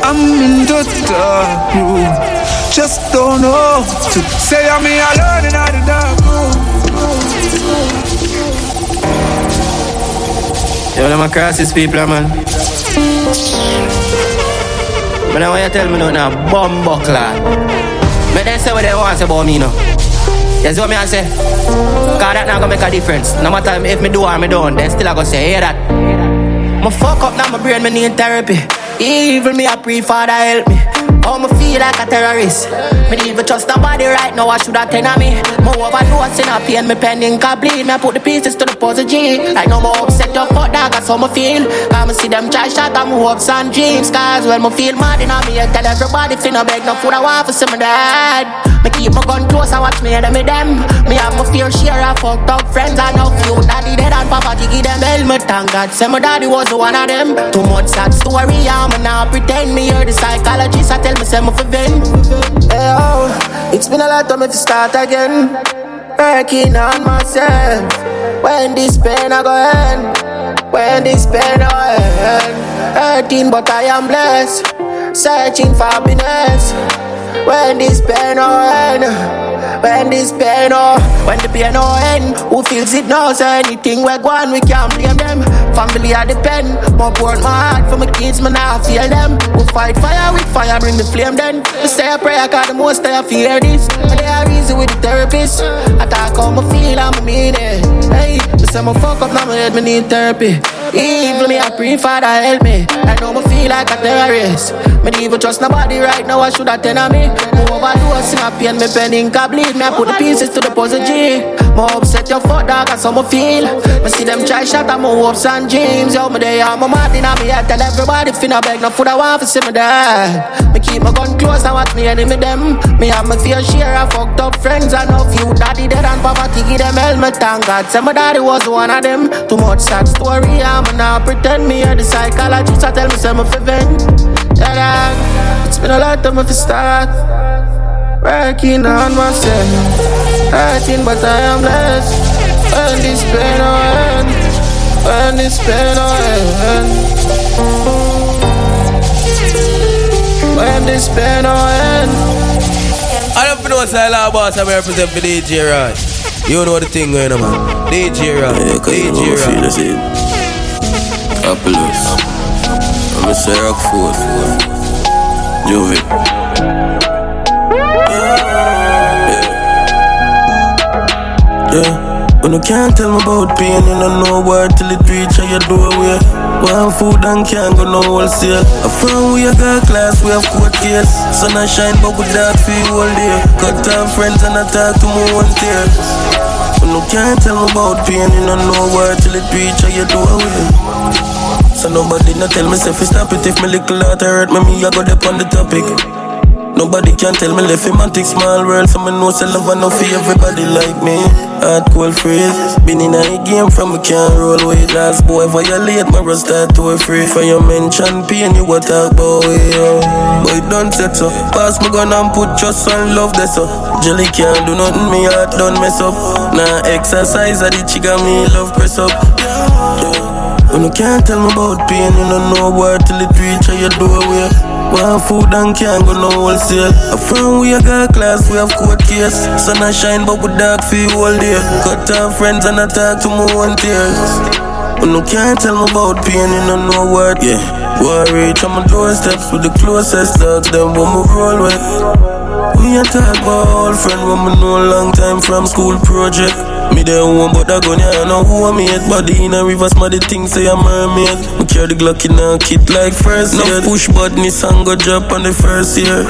I'm in the dark room. Just don't know to say I'm me alone in the dark room. Yo, them a crisis people, man. But now when you tell me no, now, bomb. But they say what they want about me, no. That's what me I say. Cause that not gonna make a difference. No matter if me do or me don't, they still I gonna say, hear that. My fuck up now, my brain, me need therapy. Evil me, I pray Father help me. Oh, me feel like a terrorist. Me to trust nobody right now. I should have ten of me. Me overdose in a pain, me can bleed. Me put the pieces to the puzzle G. Like no more upset your fuck dog, that's how me feel. Cause me see them try shot and me hopes and dreams. Cause when me feel mad in me, I tell everybody finna beg no food I want for some of that. Me keep my gun close and watch me enemy them. Me have my fair share of fucked up friends. I know few daddy dead and papa jiggy them helmet. Thank God, say my daddy was one of them. Too much sad story, I'm now pretend me hear the psychologist. I tell me say me for vent. Hey, oh, it's been a lot of me to start again. Working on myself. When this pain I go end. When this pain I end. Hurting but I am blessed. Searching for happiness. When this pain I end. When this pain oh, when the pain oh end, who feels it now? So anything we go on, we can't blame them. Family I depend, more pour my heart for my kids, man I feel them. We fight fire with fire, bring the flame then. We say a prayer, cause the most I fear this. They are with the therapist. I talk how me feel, I'ma mean it. Hey, me say me fuck up, now my head, me need therapy. Even me, I pray Father help me. I know me feel like a terrorist. Me even trust nobody right now. I should ten of me. Me overdose in a pain, me pending can bleed. Me I put the pieces to the puzzle G. Me upset your fuck dog, that's how me feel. Me see them try shot at my hopes and dreams. Yo, me there, I'm a mad in me head. Tell everybody finna beg no food I want to see me there. Me keep my gun close and watch me enemy them. Me have my fair share I fucked up friends. I know few daddy dead and poverty give them helmet. Thank God, say my daddy was one of them. Too much sad story, I'm now pretend me. a the psychologist, I tell me say for vent. Yeah. It's been a lot of me for start. Working on myself. Hurting, but I am blessed. When this pain will end. When this pain will end. When this pain will end. Don't know what's all about. I represent for DJ Rod. You know the thing going on, man. DJ Rod. Yeah, you DJ I feel the Rod. same. Apollos. I'm a say Rockford. Juvie. Yeah. When you can't tell me about pain, you don't know where till it reach your doorway. One food and can't go no wholesale. A friend we a got class, we have court case. Sun a shine, but we dark for you all day. Cut time friends and I talk to me one tears. When you can't tell me about pain, you don't know where till it reach your doorway. So nobody not tell me if stop it If me little heart hurt me, me I go up on the topic Nobody can tell me left him and take small world So me know say love and no for everybody like me Hard cold phrase Been in a game from me can't roll with Last boy violate my rust start to free. For your mention pain you what talk about yo. Boy don't set so. Pass me gun and put trust and love there so. Jelly can't do nothing me heart don't mess up. Nah exercise at the chica me love press up. When you can't tell me about pain, you don't know where till it reach your doorway. One food and can't go no wholesale. A friend we a got class, we have court case. Sun a shine, but we dark for you all day. Cut off friends and I to me one tears. When you can't tell me about pain, you don't know what. Yeah, reach on my doorsteps with the closest dogs, them when we roll with. We a talk about old friend we know long time from school project. Me there one but I gun yeah, I know who I'm made Body in a river, smarty things say I'm mermaid. Me carry the Glock in a kit like first year. No push badness and go drop on the first year.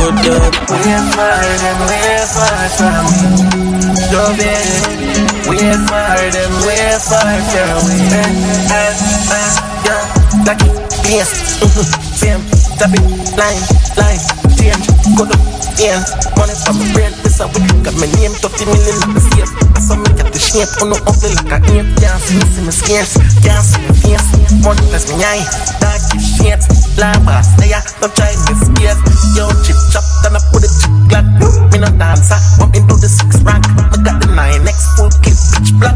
But that We're far them, we're far from me. Don't be We're far them, we're far from me. Eh, eh, eh, yeah, like it, yes, same, tap it, line, line, change, go to, yeah, money from my brain, this a week, got my name, 30 million, like the safe, I saw me get the shape, on no ugly like a ape, can't see me, see me scarce, can't see me face, money plus me eye, dark as shit, lava, stay, don't try me scared, yo, chip chop, I put it chip glad, me no dancer, want me do the six rack, me got the nine X full clip, pitch black,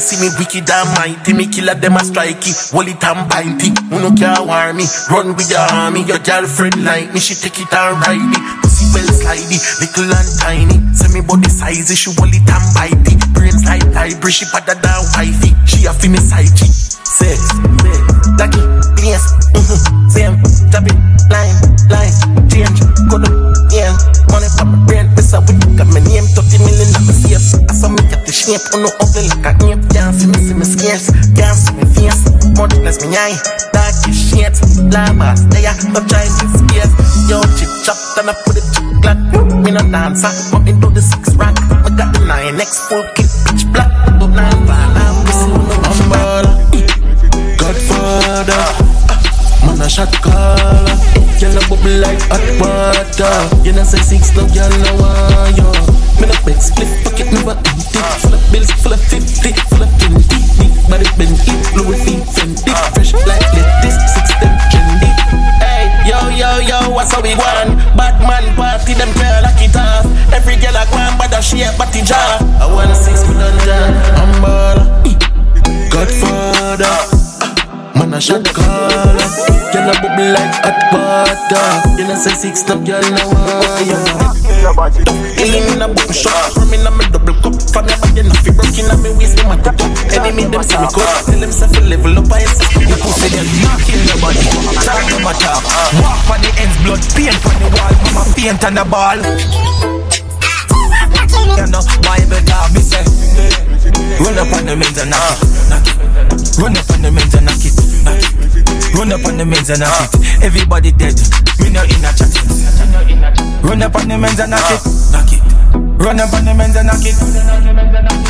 see me wicked and mighty. Me killer them a strikey. Wall it and it. Who no care war me. Run with your army. Your girlfriend like me. She take it and ride it. Pussy well slidey. Little and tiny. Send me body size. She wall it and bite it. Brains like library. She better than wifey. She a fi me chick. Sex. Sex. Lucky. Yes. Mm-hmm. Same. Tap it. Line. Line. Change. Go to. Yeah. Money for my brain. This a week. Got my name. Me get the shape. Oh no. Ugly like a ape. Can't see me. See me scarce. See me face. Money bless me eye. Dark as shit. Llamas. They are no trying to space. Yo, chip chop. Then I put it chip clack. Me no dancer. But into the six rack. I got the nine X full clip. Pitch black. I'm ball. I'm whistling. I'm baller. Godfather. Man a shot caller. A bubble like hot water. You know say six no girl no want you. Me no bed split pocket never empty. Full of bills, full of fifty, full of twenty. Big body bend it, Louis V Fendi. Fresh like lettuce, six them trendy. Hey, yo yo yo, what's how we want? Bad man party, them girl like it off. Every girl a go and bother shape body jar. I want six with I'm baller. Godfather. Man a shot caller Girl a bubble like hot water. You know say six top girl no wire Killing in a boom shot. From in a me double cup. From your body nothing broken in a me waist mat it up. Enemy them see me cut. Tell them say fi level up I say You pussy girl kill your body Talk my talk. Walk on the ends blood Paint on the wall. Mama paint on the ball. You know Bible talk me say Run up on the men's and knock it, knock it. Run up on the men's and knock it. Run up on the men's and knock it. Everybody dead, me no in a chat. Run up on the men's and knock it, knock it. Run up on the men's and knock it.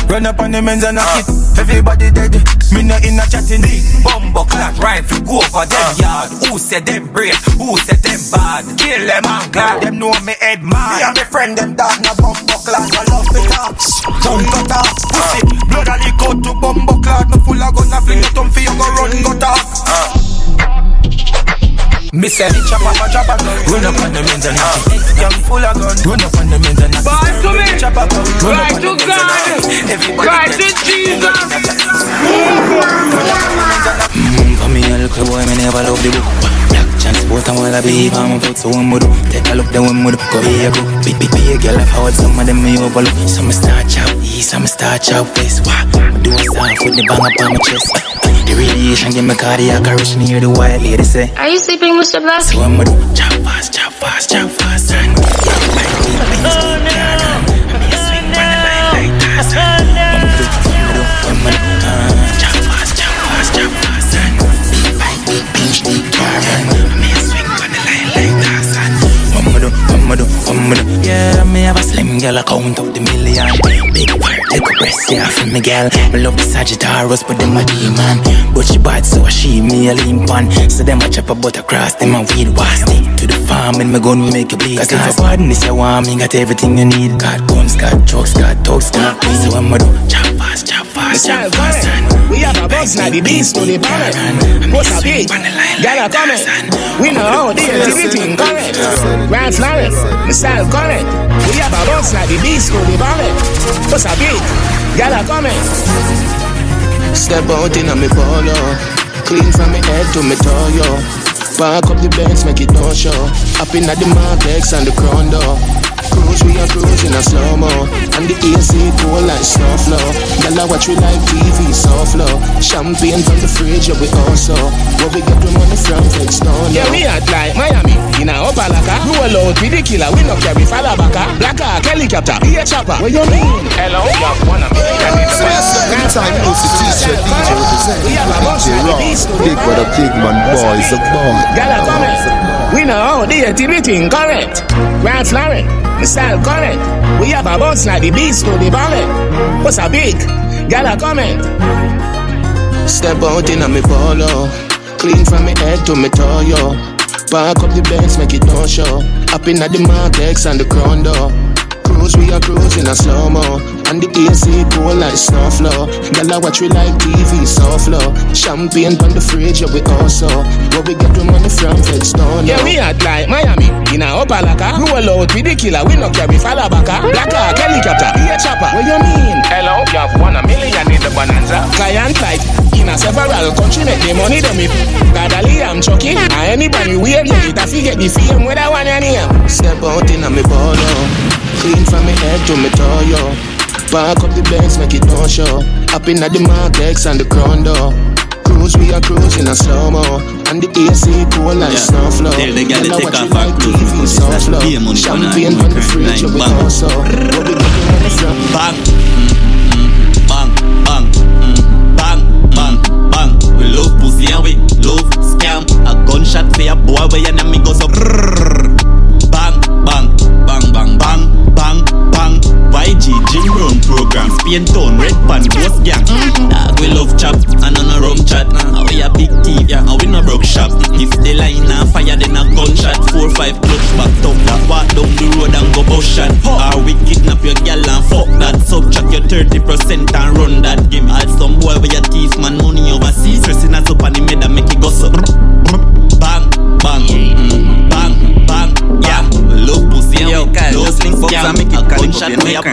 Run up on the men's and knock it. Everybody dead, me no in a chatting. Bumbo clap rifle, go for them yard. Who said them brave? Who said them bad? Kill them and glad them know me head man. Me and my friend them dog na bumbo clap. I love me cops. Gun cut pussy. Blood a leak out to bumbo clad. Me full of gun a fling it on for you go run go talk. Me say chop up a chop up Run up on the men's and knock Young full of gun Run up on the men's and knock it Boy to me Chop up Run Cry up on to the men's and God it Everybody Cry to Jesus Mm, for me, a little boy, me never love the book. Black transport and all I be on my foot, so one would take a look, then one would go be a book. Big, big, big, girl, I've heard some of them me overlook. Some start chop east, some start chop west. Wah, I do a sound with the bang up on my chest. The radiation give me cardiac arrest, me hear the white lady say. Are you sleeping, Mr. Blast? So I'm gonna chop fast, chop fast, chop fast, and like deep beans, deep garden. I'm Yeah, me have a slim girl, I count up the million. Big take a breast, yeah, from me girl. Me love the Sagittarius, but them a demon. But she bad, so she me a lean pan. So them a chop a butter cross, them a weed was stick to the farm and me gun we make you bleed. Cause if a pardon this you want, me got everything you need. Got guns, got drugs, got thugs, got weed. So I'm a do chop fast, chop fast, chop fast. We have a boss like the beast to the barrel. What's a big? Y'all are coming. We know how the activity correct. Grand Florence, the style correct. We have a boss like the beast to the barrel. What's a big? Y'all are coming. Step out in a me polo Clean from me head to me toe, yo Park up the Benz, make it no show. Up in at the Mark X and the crown door Cruise, we are cruising a slow-mo And the AC cool like snow flow Girl, I watch we like TV, so flow Champagne from the fridge, yeah, we also Where we get the money from, flex stone, Yeah, we at like Miami, in a Opa-locka. Roll out with the killer, we no carry father baka. Ah. Black ah, Hawk, helicopter, here chopper. What you mean? Hello, you wanna be That's how you see t-shirt DJ represent. We have a boss DJ like the Rock, beast to big brother, big man, boys, a boy. Gala comment. We know how the activity correct. Grand Florent, the style correct. We have a boss like the beast to the ballet. What's a big? Gala comment. Step out in a me polo Clean from me head to me toe, yo Park up the Benz, make it no show Up in at the Mark X and the crown cruise, we are cruising a slow mo. And the AC cool like snow flow. Girl, I watch we like TV, so flow. Champagne on the fridge, yeah, we also. Where we get the money from, feds don't Yeah, we act like Miami, in a Opa-locka. Roll out with the killer, we no carry falabaka. Black Hawk, helicopter, be a chopper. What you mean? Hello, you have one a million in the bonanza. Client type, in a several country, make the money them if. Gadali, I'm chucky. And anybody weird, you get a fee, get the fame with that one in here. Step out in a me polo. Clean from me head to me toe, yo. Park up the Benz, make it no show. Up in the Mark X and the crown door. Cruise, we are cruising a slow mo. And the AC cool like Yeah. snow flow. Tell the girl to take off her clothes because so it's money Champagne on the fridge, we Bang. also. We get the money? Bang. Bang, bang, mm, bang, bang, bang. We love pussy and we love scam. A gunshot for your boy where your name goes up. Bang, bang, bang, bang, bang, bang, bang. YG Jim Brown program. Spain Town, Red Pan, Ghost Gang. Dog, we love chop and on a rum chat. And we a big thief, yeah, and we no broke shop. If the line a fire, then a gunshot. Four, five clutch back top that. Walk down the road and go bust shot. Or we kidnap your gal and fuck that. Subtract your 30% and run that game. Add some boy with your thief, man, money overseas. Stressing us up and the made and make it gossip. Bang, bang, mm, bang, bang, yeah. Love pussy Yo, Kyle, just link up and make it A go gunshot up for in your the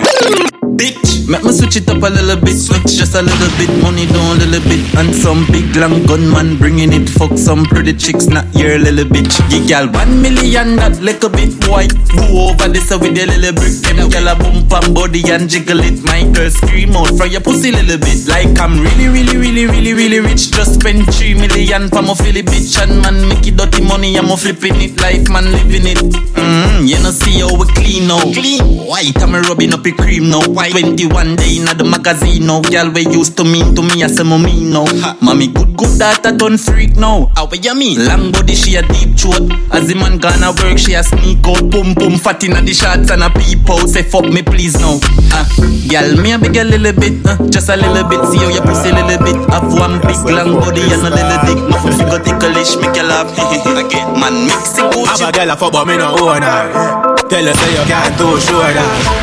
bitch. Make me switch it up a little bit, switch just a little bit, money down a little bit, and some big long gunman bringing it. Fuck some pretty chicks, not your little bitch. You gal one million, that little bit boy. Go over this with your little brick. Them gal a bump and body and jiggle it. My girl scream out from your pussy little bit, like I'm really, really, really, really, really rich. Just spend three million for my Philly bitch and man make it dirty money. I'm a flipping it, life man living it. Mm, you know see how we clean now. Clean white, I'm a rubbing up a cream now. White 21 day in a the magazine now. Girl we used to mean to me, I say mommy now. Mommy good good that I done freak now. How you mean? Long body she a deep throat. As the man gonna work, she a sneak out. Boom boom fat in the shots and a peep out. Say fuck me please now. Ah, girl me a big a little bit, uh, just a little bit. See how you pussy a little bit. Have one big long body and a little dick. Nothing figure ticklish, make you laugh. Again, man Gucci. I'm a girl a fuck but me no own her Tell her say you can't too sure that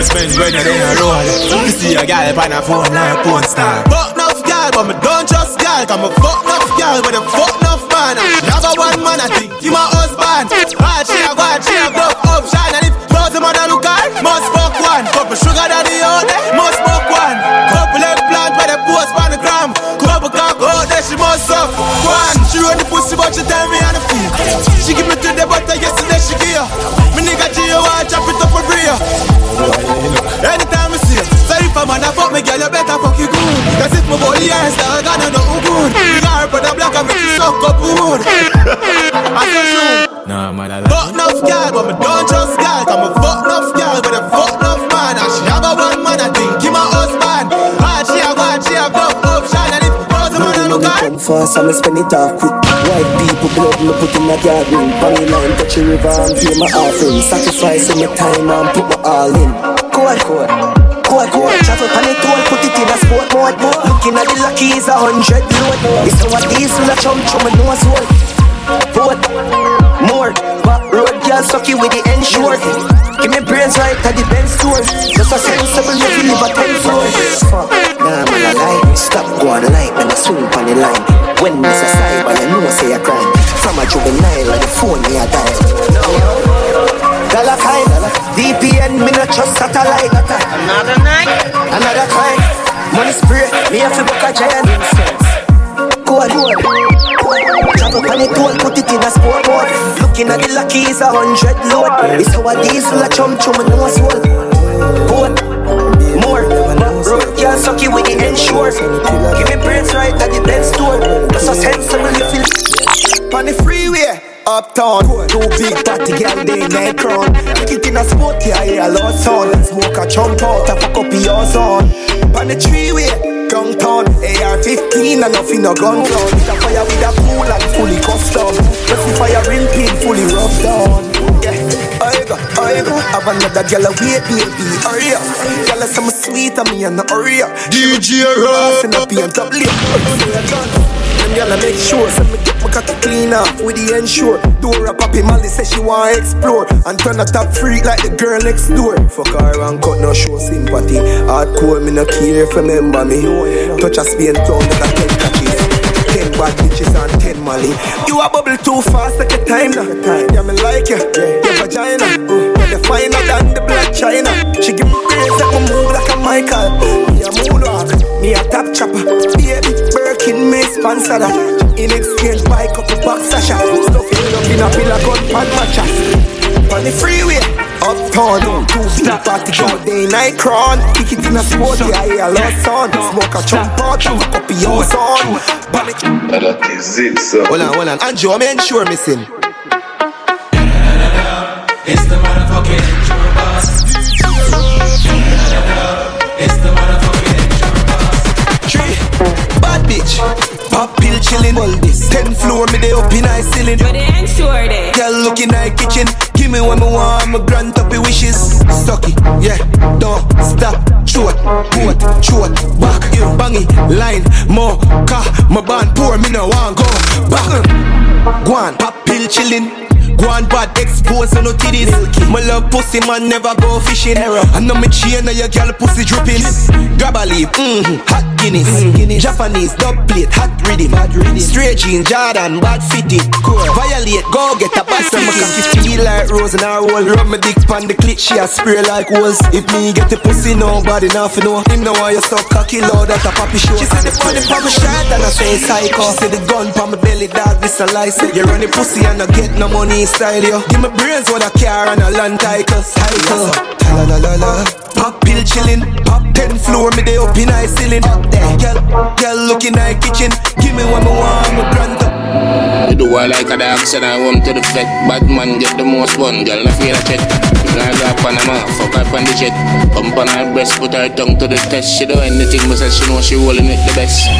spend when you're in a roll You see a girl on a phone like porn star Fuck enough girl but me don't trust girl. Cause me fuck enough girl with a fuck enough man Never one man I think he my husband. All she a go she a blow up shine And if him on a look hard Must fuck one. Couple sugar daddy out there Must fuck one. Couple eggplant by the post on the gram. Couple cock out there she must suck one. She run the pussy but she tell me how to feel. She give me to the butter yesterday she give Cause if my body ass dog I don't know good You got her put a black and make you suck up wood I say true Nah man I Fuck enough girl, but me don't trust girl Cause me fuck enough girl, but a fuck enough man And she have a one man, I think he my husband All she have, all she have, no option And if both the man a look at Come fast, I'ma spend it off quick. White people blood, me put in a garden. Bang line, touch the river and pay my offering. Sacrifice my time and put my all in. Code, code. Code, sport mode. Looking at the lucky is a hundred load. It's our diesel a chum chum and nose hole. Vote more. Back road girl sucky with the end ensure. Give me brains right at the Benz store. Just a sensible you feel live a ten floor. Fuck, nah man I lie. Stop going light when I swing on the line. When it's a but you know say a crime. From a juvenile, like the phone me a dial. Dollar kind, VPN me not trust satellite. Another night, another kind. Money spray, me have to book a giant instance. Code, code. Travel on it all, put it in a sport mode. Looking at the lucky is a hundred load. It's our diesel a chum chum and no soul. Boat, more. Road can't suck you with the ensure. Give me brains right at the Benz store. That's a sensible you feel. On the freeway, uptown, two big party girl they their crown. Kick it in a sport, yeah, yeah, loud sound. Smoke a chunk out, a fuck up your zone. On the tree freeway, downtown, AR-15 and nothing no gun clown. With a fire with a pool and fully custom. Just fire ring pin fully rubbed down. I go, I go. Have another girl a wait, baby, hurry up. Girl a some sweet and me and no hurry up. DJ Ross in a BMW. Them gyal a make sure, so me get my cocky clean clean off with the ensure. Door up Poppy Molly says she wanna explore and turn a top freak like the girl next door. Fuck her and cut no show sympathy. Hardcore me no care if remember me. Touch a Spain town that I ten catches. Ten bad bitches and ten Molly. You a bubble too fast, take your time now. Yeah, me like you. Your vagina, china. She give me praise, let me move like a Michael. Me a moonwalk, me a top chopper. Baby, Birkin, me sponsor that. In exchange, buy couple box Sasha. Stuff it up in a pillar gun, pan matcha. On the freeway, uptown, two stop party all day night crown. Kick it in a sport, yeah, yeah, lost on. Smoke a chump out, have a cup of your son. Panic. That is it, sir. Hold on, hold on. Andrew, I'm ensure missing. Pop pill. All this. Ten floor, me they up in high ceiling. But they ain't sure they. Girl looking like kitchen. Give me what me want, me grant up your wishes. Stucky, yeah, don't stop. Short, coat, short, back, you bangy, line, more, car, my band poor, me no want go back. Uh, go on, pop pill chillin'. Go on bad, expose on no titties. My love pussy man never go fishing. I know me chain and your girl pussy dripping. Grab a leaf, mm-hmm, hot Guinness. guinness Japanese, dub plate, hot rhythm. Straight jeans, Jordan, bad fitted. Cool. Violate, go get a bus and my cocky feel like rose in her hole. Rub my dick pan the clit, she a spray like holes. If me get the pussy, nobody nothing know. Him know why you so cocky, lord, that a poppy show. She said the body pop my shot and I say psycho. She said the gun pop my belly, dog, this a license. You run the pussy and I get no money style, yo. Give me brains what a car and a land title. Cycle. La la la la. Pop pill chillin'. Pop ten floor, me they up in high ceiling. Up there, girl, girl looking like kitchen. Give me what me want, me grant up. You do I like a dog, send I home to the vet. Bad man get the most fun, girl, no fear a check. Now go up on a mouth, fuck up on the jet. Pump on her breast, put her tongue to the test. She do anything, but says she know she rolling it the best.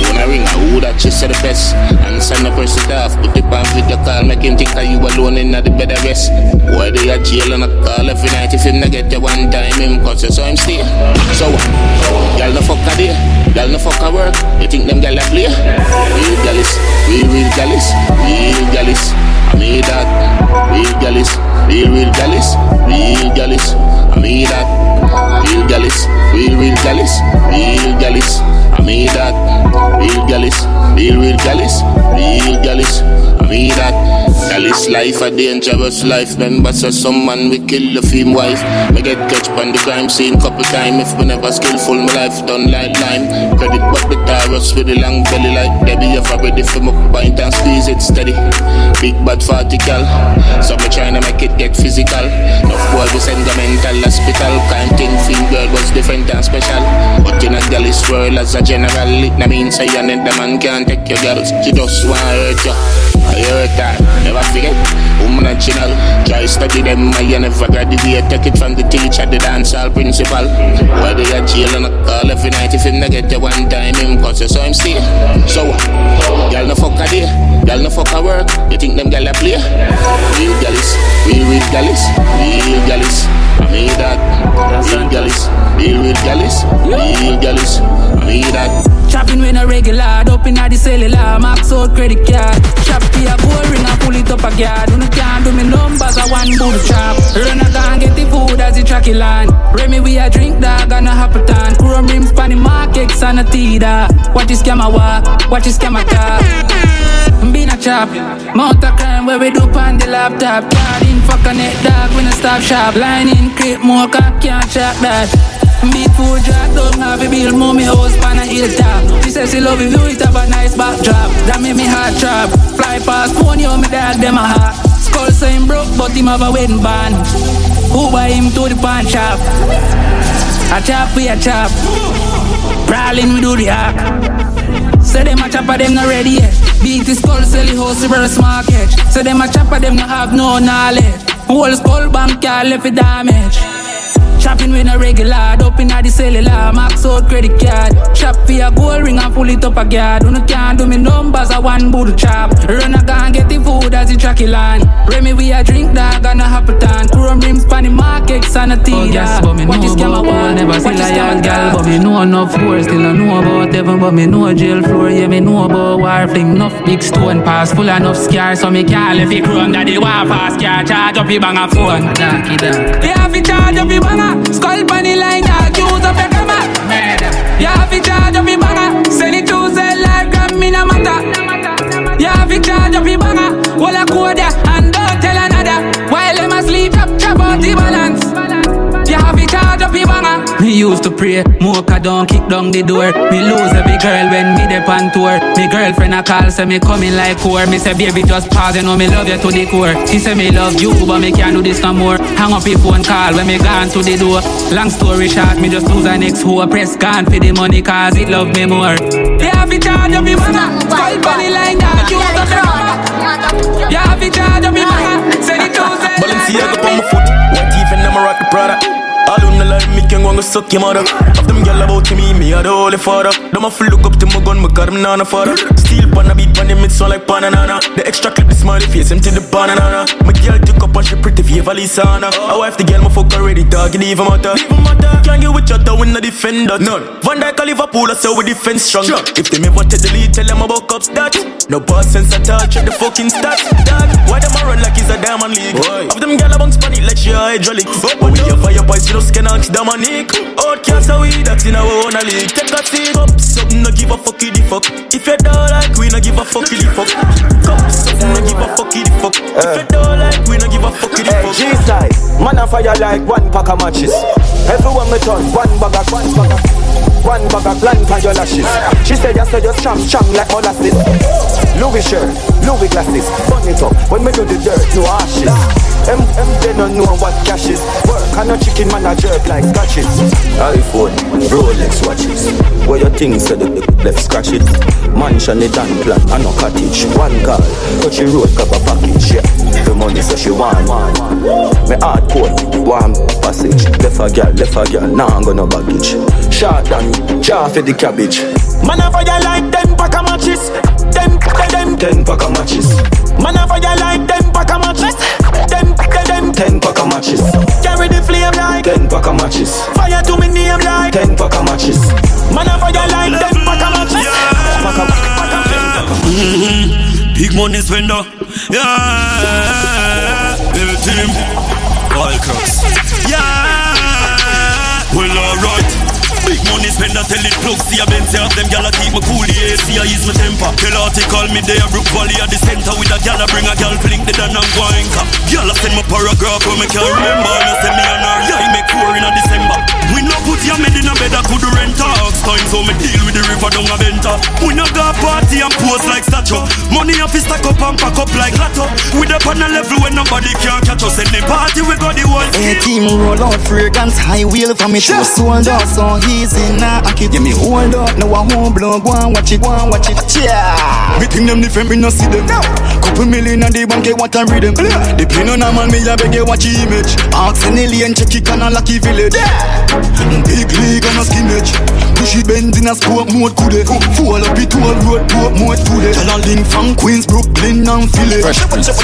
Phone a ring, I who that she said the best. And send the person off, put the pan with the call, make him think that you alone in the bed of rest. Why they a jail and a call every night if him not get you one time, him cause you saw him stay. So what? Girl no fuck a day, girl no fuck a work. You think them girl a play? Real girl is, real real girl real girl made that, real girl is, real real girl is, real girl is. I made that, real girl is, real real girl is, real girl is. I made that, real girl is, real real girl is, real girl is. I made that. Girl life a dangerous life. Remember, so some man we kill the film wife. Me get catch on the crime scene couple time. If me never skillful, my life done like lime. Credit but the Taurus with the long belly like Debbie. If I ready for my pint and squeeze it steady. Big bad vertical. So me tryna make it get physical. Enough boy we send the mental hospital. Kind thing feel girl was different and special. But in a girlish world as a general. It no mean say you the man can't take your girls. She just wanna hurt you. I hurt her. Never forget. Woman and channel. Try study them. I never graduate. Take it from the teacher, the dancehall principal. Why they a jail and a call every night if him not get you one time him cause you saw him stay. So what? Y'all no fuck a day. Y'all no fuck a work. You think them gal a play? Real gallis. Real real gallis. Real gallis. I made that. Real gallis. Real real gallis. Real gallis. I made that. Chopping when a regular, up in the cellular, max out credit card. Chop a gold ring and pull it up a guard. Can't do me numbers, I want bull trap. Run a gun, get the food as the tracky land. Remy, we a drink dog and a happy tan. Chrome rims, panny Mark X and a teeter. Watch this camera walk, watch this camera talk. Been a chop, mount a crime where we do on the laptop. Card in fuck a net dog, we no stop shop. Line in, crate, more can't check that. Big food drop, don't have a bill, mommy house, pan a hilltop. She says she love you, it have a nice backdrop. That make me heart trap. Fly past phone, you me dog, them a hot. Skull saying broke, but him have a wedding band. Who buy him to the pawn shop? A chop, we a chop. Prowling, we do the hack. Say them a chopper, them not ready yet. Beat the skull, sell the house, reverse market. Say them a chopper, them not have no knowledge. Whole skull bank, can't left damage. Shopping with a regular, up in the cellular, max out credit card. Shop for your gold ring and pull it up a guard. You can't do me numbers, I one boot chop. Run a gun, get the food as the tracky line. Remy, we a drink dog and a happy time. Chrome rims, panny Mark X and a tea. Oh, yes, but me What know is scam about a poor, one? never see What is like scam a a gal. gal? But me know enough poor, still I know about heaven. But me know a jail floor, yeah, me know about war fling. Enough big stone pass, full enough scars. So me can't let it chrome that they want fast car. Charge up your bang a phone. Donkey donkey. You have to charge up your banger. Skull bunny line, dog, use up your camera. You have to charge up your banger. Send it to sell like gram, me no matter. You have to charge up your banger. Well, I code ya and don't tell another. While them asleep, chop, chop out the balance. Used to pray, mocha don't kick down the door. Me lose every girl when me dep on tour. Me girlfriend a call, say me coming like core. Me say baby just pause, you know me love you to the core. She say me love you, but me can't do this no more. Hang up your phone call when me gone to the door. Long story short, me just lose an next hoe. Press gone for the money cause it love me more. You have to charge up your banger. Call bunny line that you the You have to charge up your banger. Send it to Balenciaga on my foot, teeth and I'm a rock the product. No like me can go and suck your mother. Of them gyal about to me, me a the holy father. Them a full look up to my gun, me got them nana father. Steel pan a beat pan them, it sound like banana. The extra clip, the smiley face, empty the banana. My girl took up and she pretty for Lisana. I wife the girl, my fuck already, dog, it even matter. Can't get with your toe in the defender. None. Van Dijk, Liverpool, I say we defense strong. If them ever tell the lead, tell them about cups that. No boss sense at all, check the fucking stats. Dog, why them a run like it's a diamond league? Of them gyal a bounce pan it like she a hydraulic. But we a fire boys, you just can ask Dominic. Out cancer we that's in our own league. Take a seat up, something no give a fuck the fuck. If you don't like, we no give a fuck the fuck. Cup, something no give a fuck the fuck. If you eh. don't like, we no give a fuck the eh, fuck. G-side, man a fire like one pack of matches. Everyone me turn one bag of one bag of one bag of plan for your lashes. She said you said you strong, strong like molasses. Louis shirt, Louis glasses, burn it up when me do the dirt, no ashes. Them, them they don't know what cash is. Work and no chicken man a jerk like scratches. iPhone, Rolex watches. Where your things said the left scratch it. Mansion it and plan and no cottage. One call, touch the road cover package. Yeah, the money so she want. Me hard coat, warm passage. Left a girl, left a girl, now I'm gonna baggage. Short and jar for the cabbage. Man a fire like ten pack of matches. Ten, ten, ten, Ten pack of matches. Man a fire like ten pack of matches. Ten, ten, ten, Ten pack of matches. Carry the flame like Ten pack of matches. fire to me name like. Ten pack of matches. Man a fire like ten Big money spender. Yeah. Baby team. All crooks. Tell it plug, see a Benz, have them gyal a keep me cool, the AC I ease my temper. Tell her to call me there, Brook Valley at the center with a gyal a bring a gyal fling the dan and go anchor. Gyal a send me paragraph where me can't remember, and I send me an her, yeah, make four in a December. We no put your med in a bed, I could rent. Ox time, so me deal with the river down a benter. We no go party and pose like statue. Money off is stack up and pack up like lotto. We up on a level where nobody can catch us. Any party we got the one. Hey team roll out fragrance high wheel for me show sold out so easy I keep me hold up now I won't blow go and watch it go and watch it yeah Me think them different, me no see them. Couple million and they bank get what I read them. They play no normal, me a beg you watch the image. Ask an alien, check it on a lucky village. Yeah. Mm, big league and a skimmage. Push it bend in a sport mode, could it? Fall up it all road, port mode today. Tell a link from Queens, Brooklyn and Philly. Fresh Prince.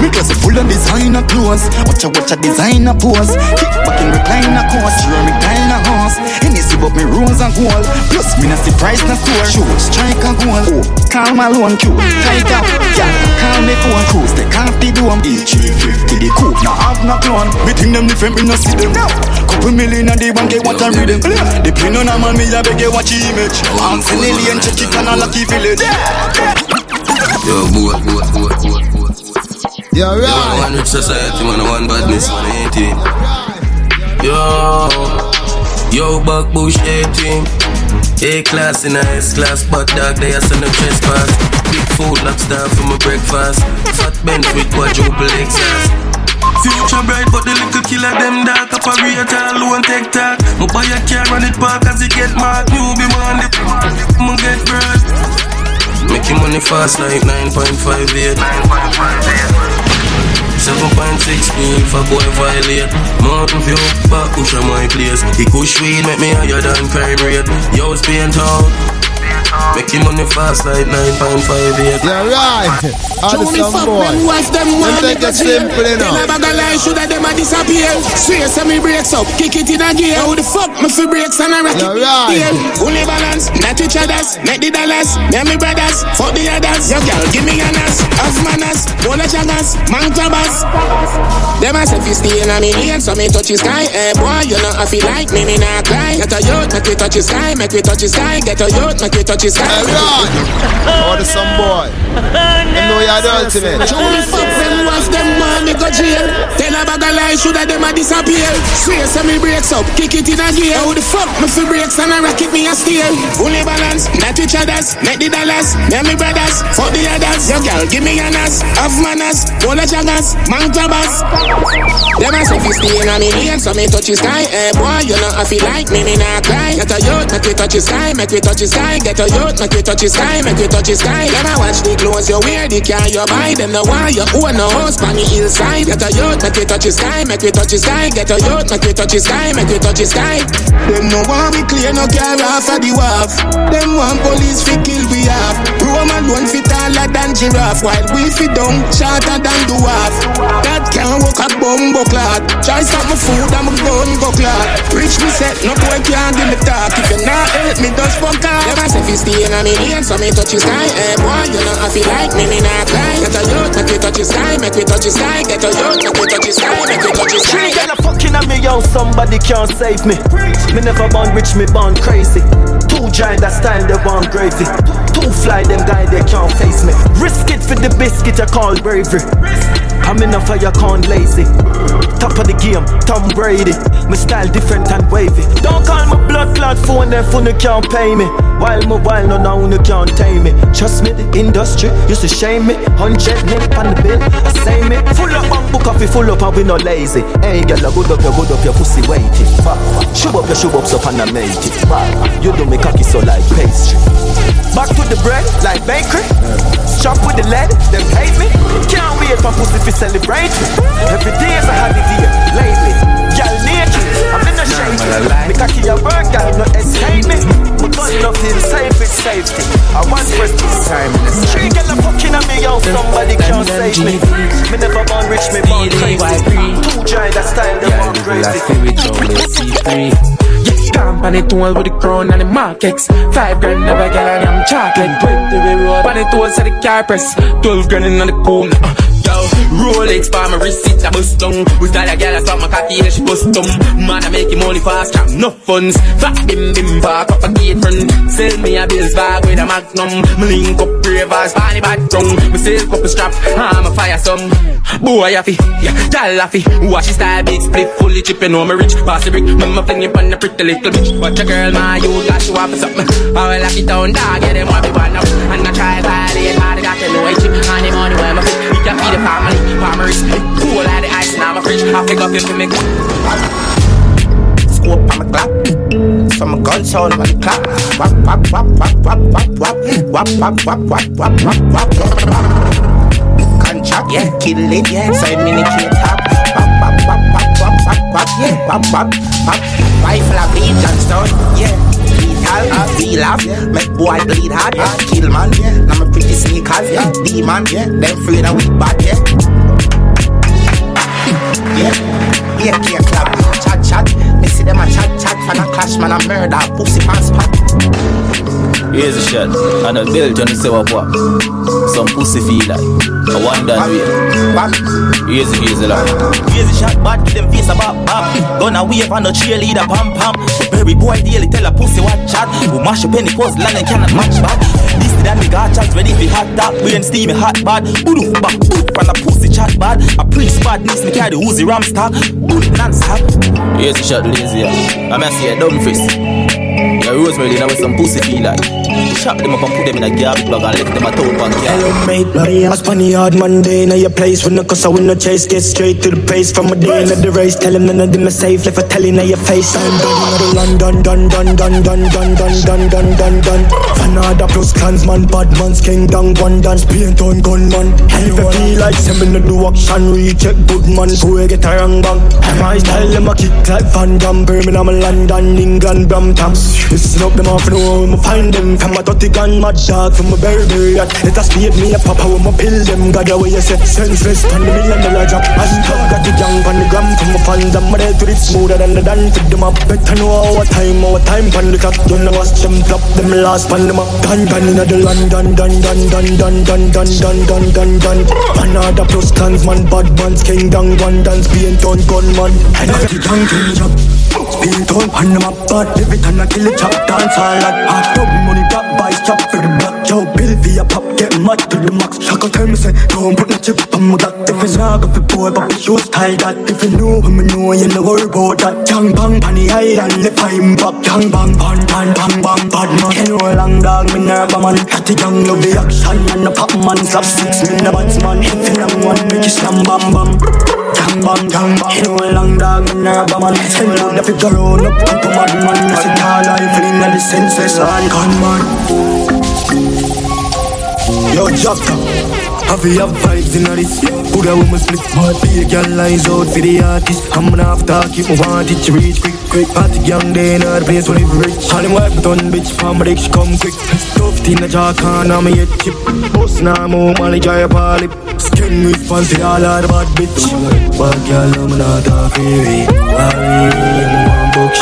Me closet full of designer clothes. Watch a watch a designer pose. Kick back in recliner course, sure recliner horse. Hennessy but me rose and gold. Plus me not see price na store. Shoot, strike a goal. Oh, call my loan cue. Tight up, yeah. Call me phone cruise. Take off the dome. Each 50 the coupe. Now have no clone. Me think them different, me no see them. Couple million and they want get what I read them. They play no normal, me a beg you watch the image. I'm an alien, check it on a lucky village. Yo, boy, boy, boy, boy, boy. You're Yo, one rich society, man, one badness, man, ain't it? Yo, yo, back bush 18. A class in a S class, but dog, they are send no trespass. Big food, lobster for my breakfast. Fat bench with quadruple exhaust. Future bright, but the little killer them dark operator alone take talk. My buy a car and it park as it get marked. New be man, the I'ma get bread. Making money fast like 9.58. 7.6 if a boy violate. Mountain view, back push on my place. He push weed, make me higher than crime rate. Yo, it's paint out. Making money fast like 9.58. Yeah, right. All the Johnny some fuck boy. them wife, them Them one take it simple Them. enough. a bag of lies, shoulda them a disappear. Swear say me breaks up, kick it in a gear. How the fuck me fi breaks and I rock it. Yeah, right. Fully balance, not each others Make the dollars, me and me brothers Fuck the others, yo girl, give me an honors Have manners, bola chagas, man clabbers Them a say fi stay in a me lane So me touch the sky, eh boy You know I feel like me, me not cry. Get a youth, make we touch the sky Make we touch the sky. Get a youth, make we touch the sky All the some boy. Them know you're the ultimate. Johnny fuck them wife, them want me go jail. Tell a bag of lies, shoulda them a disappear. Swear say me breaks up, kick it in a gear. How the fuck me fi breaks and I rock it me a steal. Fully balance, not each others, make the dollars. Me and me brothers, fuck the others. Yo girl, give me honors, have manners, bola chagas, man clabbers. Them a say fi stay in a me lane, so me touch the sky. Eh boy, you know I feel like me, me not cry. Get a youth, make we touch the sky, make we touch the sky. Get a youth, make we touch the sky, make we touch the sky. Them a watch the clothes you wear, the car you buy. Them no why you own no house on the hillside. Get a youth, make we touch the sky, make we touch the sky. Get a youth, make we touch the sky, make we touch the sky. Them no want we clear no car off of the wharf. Them want police fi kill we off. Rome alone fit taller than giraffe, while we fit down shorter than dwarf. That can't walk a bumbo clot. Try stop my food, I'm a gun go clot. Rich me set, no boy can't give me talk. If you not help me, just fuck off. A say fi stay in a me lane, so me touch the sky. Eh boy, you know I feel like me, me not cry. Get a youth, make we touch the sky, make we touch the sky. Get a youth, make we touch the sky, make we touch the sky. Three girl a fucking at me, yo, somebody can't save me. Me never born rich, me born crazy. Two giant that style, they want gravy. Two fly, them guy, they can't face me. Risk it for the biscuit, I call bravery. I'm in a fire, can't lazy. Top of the game, Tom Brady. My style different and wavy. Don't call my blood clot phone, phone you can't pay me. While my while no now no can't tame me. Trust me, the industry used to shame me. Hundred nil on the bill, I say me. Full up on book coffee, full up and we no lazy. Hey girl, I good up your good up your pussy waiting. Show up your show ups up and I made it. You do me cocky so like pastry. Back to the bread like bakery. Strap with the lead, them hate me. Can't wait for pussy to celebrate. Every day is a holiday lately. Girl naked, I'm in a shade. Me cocky a work, girl no escape me. My gun no feel safe with safety. I want first this time. Three girl a fucking at me, yo, somebody can't save me. Me never born rich, me born crazy. Two giant that style, they want crazy. Yeah, company tool with the crown and the Mark X. Five grand never get on them chocolate. Twenty we roll on the tools of the car press. Twelve grand in the corner. Uh, yo, Rolex for my receipt, I bust down. With that, a girl, I saw my cocky, and she bust down. Man, I make him money fast, trap no funds. Fat bim bim, park up a gate front. Sell me a bills bag with a magnum. Me link up ravers, funny bad tongue. Me sell couple strap, I'm a fire some. Boy, I fi, yeah, tell I fi. Watch his style, big split, fully chipping on me rich. Pass the brick, me my fling up on the pretty little bitch. Watch a girl, my you got you off for something. I will lock it down, dog, get them what we want now. And I try violate, hard to got the low chip. And the money where my we can feed the family, primary split. Cool out the ice in my fridge. I pick up him to make on my clap. So my guns all on the clap. Wap, wap, wap, wap, wap, wap, wap. Wap, wap, wap, wap, wap, wap, wap, wap. Contract, yeah, kill it, yeah. So I'm in the key top. Wap, wap, wap, wap, wap, wap, wap. Wap, wap. Rifle, I bleed, Johnstone, yeah. Uh, feel off, make boy bleed hard, yeah. Kill man, yeah. Now my pretty sneakers, yeah. Demon, yeah. Them afraid of we bad, yeah. Yeah, yeah, yeah, club, chat, chat. Me see them a chat, chat, fan a clash, man a murder, pussy pants spot. Here's a shot, and a belt on the say what what. Some pussy feel like a one done way. Here's a here's a lot. Here's a shot, bad to them face a bop bop. Gonna wave on the cheerleader pam pam. Berry boy daily tell a pussy what chat. We mash up any puzzle and cannot match back. This the that we got chat ready for hot top. We ain't steamy hot bad. Boof back, boof from the pussy chat bad. A priest bad needs me carry the Uzi ram stock. Boof non-stop. Here's a shot lazy. I'm gonna see a dumb face. Yeah, Rosemary, now with some pussy feel like. Chop them up and put them in a garbage bag and left them a tote bag. Yeah. Hello mate, bloody ass funny hard Monday Now your place when the cause I win no chase Get straight to the pace from a day into the race Tell him none of them are safe Left a telling now your face I'm done out of London Done, done, done, done, done, done, done, done, done, done Fanada plus clansman Bad man's king down one dance Paint on gunman And if I feel like sending the do action Recheck good man So we get a wrong bang My style them a kick like Van Damme Birmingham, London, England, Brampton Listen up them off know I'ma find them From a dirty gun mad dog From a berry yacht Let us speed me a papa When my pill them God away you say Senseless Pan the million dollar drop As you got the young Pan the gram From my fans I'm ready to it smoother than the dance Fit them up Better know our time Our time pan the clock You know watch them flop Them last pan them up Done done inna the London Done done done done done done done done done done Another plus clansman Bad man's king down One dance being done gunman And the young king job Speed on pan them up But every time I kill it chop Dance all like Hot dog money black boys chop for the black Joe Bill via pop Get mad to the max Shaka tell me say Don't put no chip on my that If it's not good for boy But show style that If you know him you know You know worry about that Chang bang pan the island Left him back Chang bang pan pan pan bang Bad man You know long dog Me nerve man Got the young love the action And the pop man Slap six Me the batsman If you long one Make you slam bam bam Chang bang bang You know long dog Me nerve man Send out the figure round Up up a mad man I see tall life Feeling the And con man Yo, Jocka, have you have vibes in this? Put a woman split, but be a girl eyes out for the artist. I'm have to keep my want it to reach quick, quick. Party young day in our place when it rich. All them wipe done, bitch, palm break, she come quick. Stuffed in the jar, can I'm a head chip. Boss now, move, money, dry up all lip. Skin with fancy, all out bad bitch. Bad girl, I'm not a fairy. Harry, I'm a one book,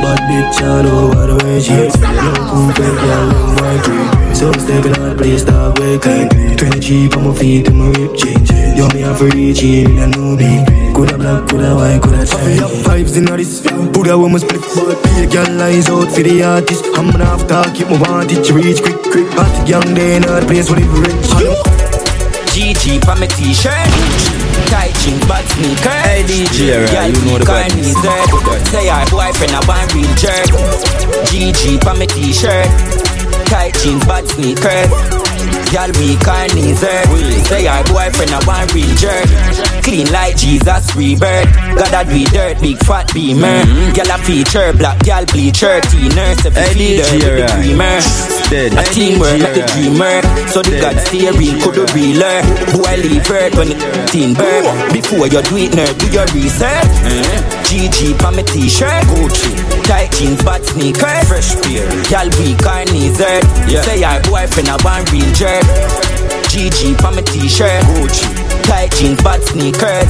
Bad bitch, I know what the way she. No cool, girl, I'm my cream. So stepping out the place, stop way clean 20 cheap on my feet and my rib change Yo, me have to reach here in a new beat Coulda black, coulda white, coulda shine I have vibes in this. Put a woman split. But be a girl eyes out for the artist. I'm gonna have to keep my want it to reach quick, quick. Party young day in the place where it rich GG for my t-shirt. Tight jeans, bad sneakers. Hey DJ, right, you know the car Say our boyfriend a one real jerk. GG for my t-shirt. Tight jeans, bad sneakers Y'all weak and easy Say our boyfriend a one real jerk. Clean like Jesus rebirth. God that do dirt, big fat beamer Y'all a feature, black y'all bleacher nurse, Hey, feeder with the right. dreamer A teamwork like the dreamer. So the God stay real, could the realer Boy leave earth when it teen birth. Before you do it, nerd, do your research. GG for my t-shirt. Gucci Tight jeans, bad sneakers Fresh pair. Y'all weak or knees hurt Say our boyfriend a one real jerk. GG for my t-shirt. Gucci. Tight jeans, bad sneakers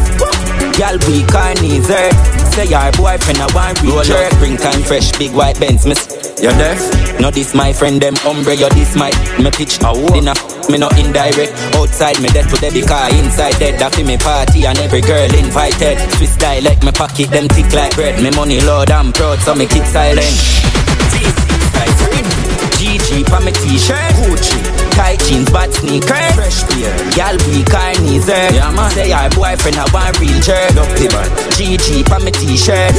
Y'all weak knees hurt Say our boyfriend a one real jerk. Springtime fresh, big white Benz, miss. You there? No this my friend, them umbre, you this my Me pitch a dinner me no indirect. Outside me dead to the car Inside dead that fi me party And every girl invited. Swiss dialect me pocket them thick like bread. Me money loud I'm proud so me keep silent. GG for me t-shirt Gucci. Tight jeans, bad sneakers Fresh beer. Y'all or knees hurt yeah, man. Say our boyfriend a one real jerk. GG for me t-shirt.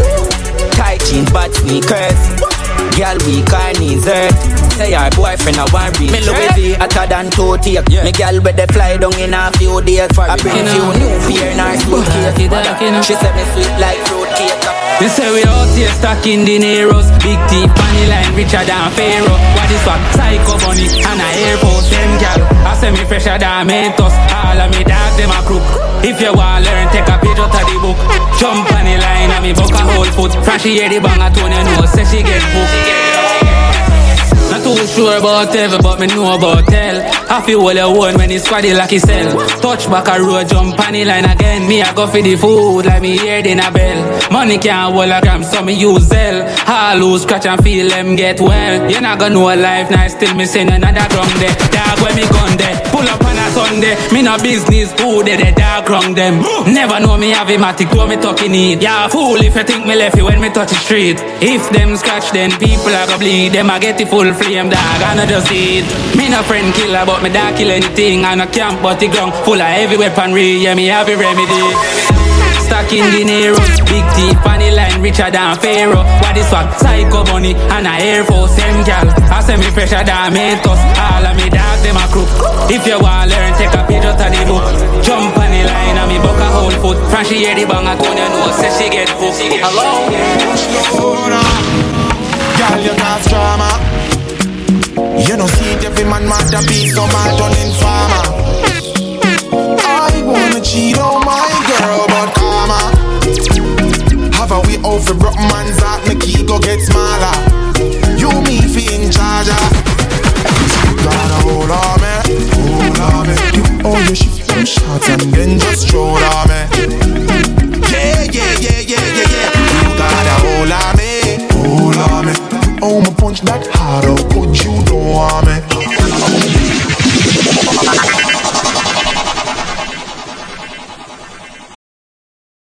Tight jeans, bad sneakers. Girl weak or knees hurt Say our boyfriend a one Me Louis V hotter than two take Me girl with the fly down in a few days. I bring few new beer in her suitcase She said me sweet like fruit cake You say we out here stuck in dineros Big teeth, funny line, richer than Pharaoh. What is what? Psycho bunny and a Air Force Them gal, I say me fresher than Mentos. All of me dog, them a crook. If you want learn, take a page out of the book. Jump on the line and me buck a whole foot. From she hear the bang, I turn you know, say she get booked too sure about ever, but me know about tell. I feel all your one when it's squaddy like he sell. Touch back a road, jump the line again. Me, I go for the food like me hear in a bell. Money can't hold a gram, so me use Zelle. All lose, scratch and feel them get well. You not gonna know a life nice, still me send another drum there. Dog when me gun there. Pull up on a Sunday, me no business, who they the dog wrong them. Never know me have a matic, go me talking need. Yeah, fool if you think me left you when me touch the street. If them scratch, then people are gonna bleed. Them I get the full flame, dog, I not just eat. Me no friend killer, but me don't kill anything. I no camp, but the ground full of heavy weaponry. Yeah, me have a remedy. King Dinero. Big teeth on line, richer than Pharaoh. What is what? Psycho bunny and a Air Force M gal. I say me pressure than Mentos. All of me dogs them a crew. If you want learn, take a page out of the book. Jump on the line and me buck a whole foot. From she hear the bang a gun, you know say she get hooked. Hello. Girl, you cause drama. You know see every man mad be so bad done in farmer. I wanna cheat on my girl, but now we out for broke man's out, the key go get smaller. You me fi in charge. Ah. Gotta hold on me, hold on me. You all your shit them shots and then just throw on me. Yeah, yeah, yeah, yeah, yeah, yeah. You gotta hold on me, hold on me. Oh, my punch that hard, oh, put you down on me.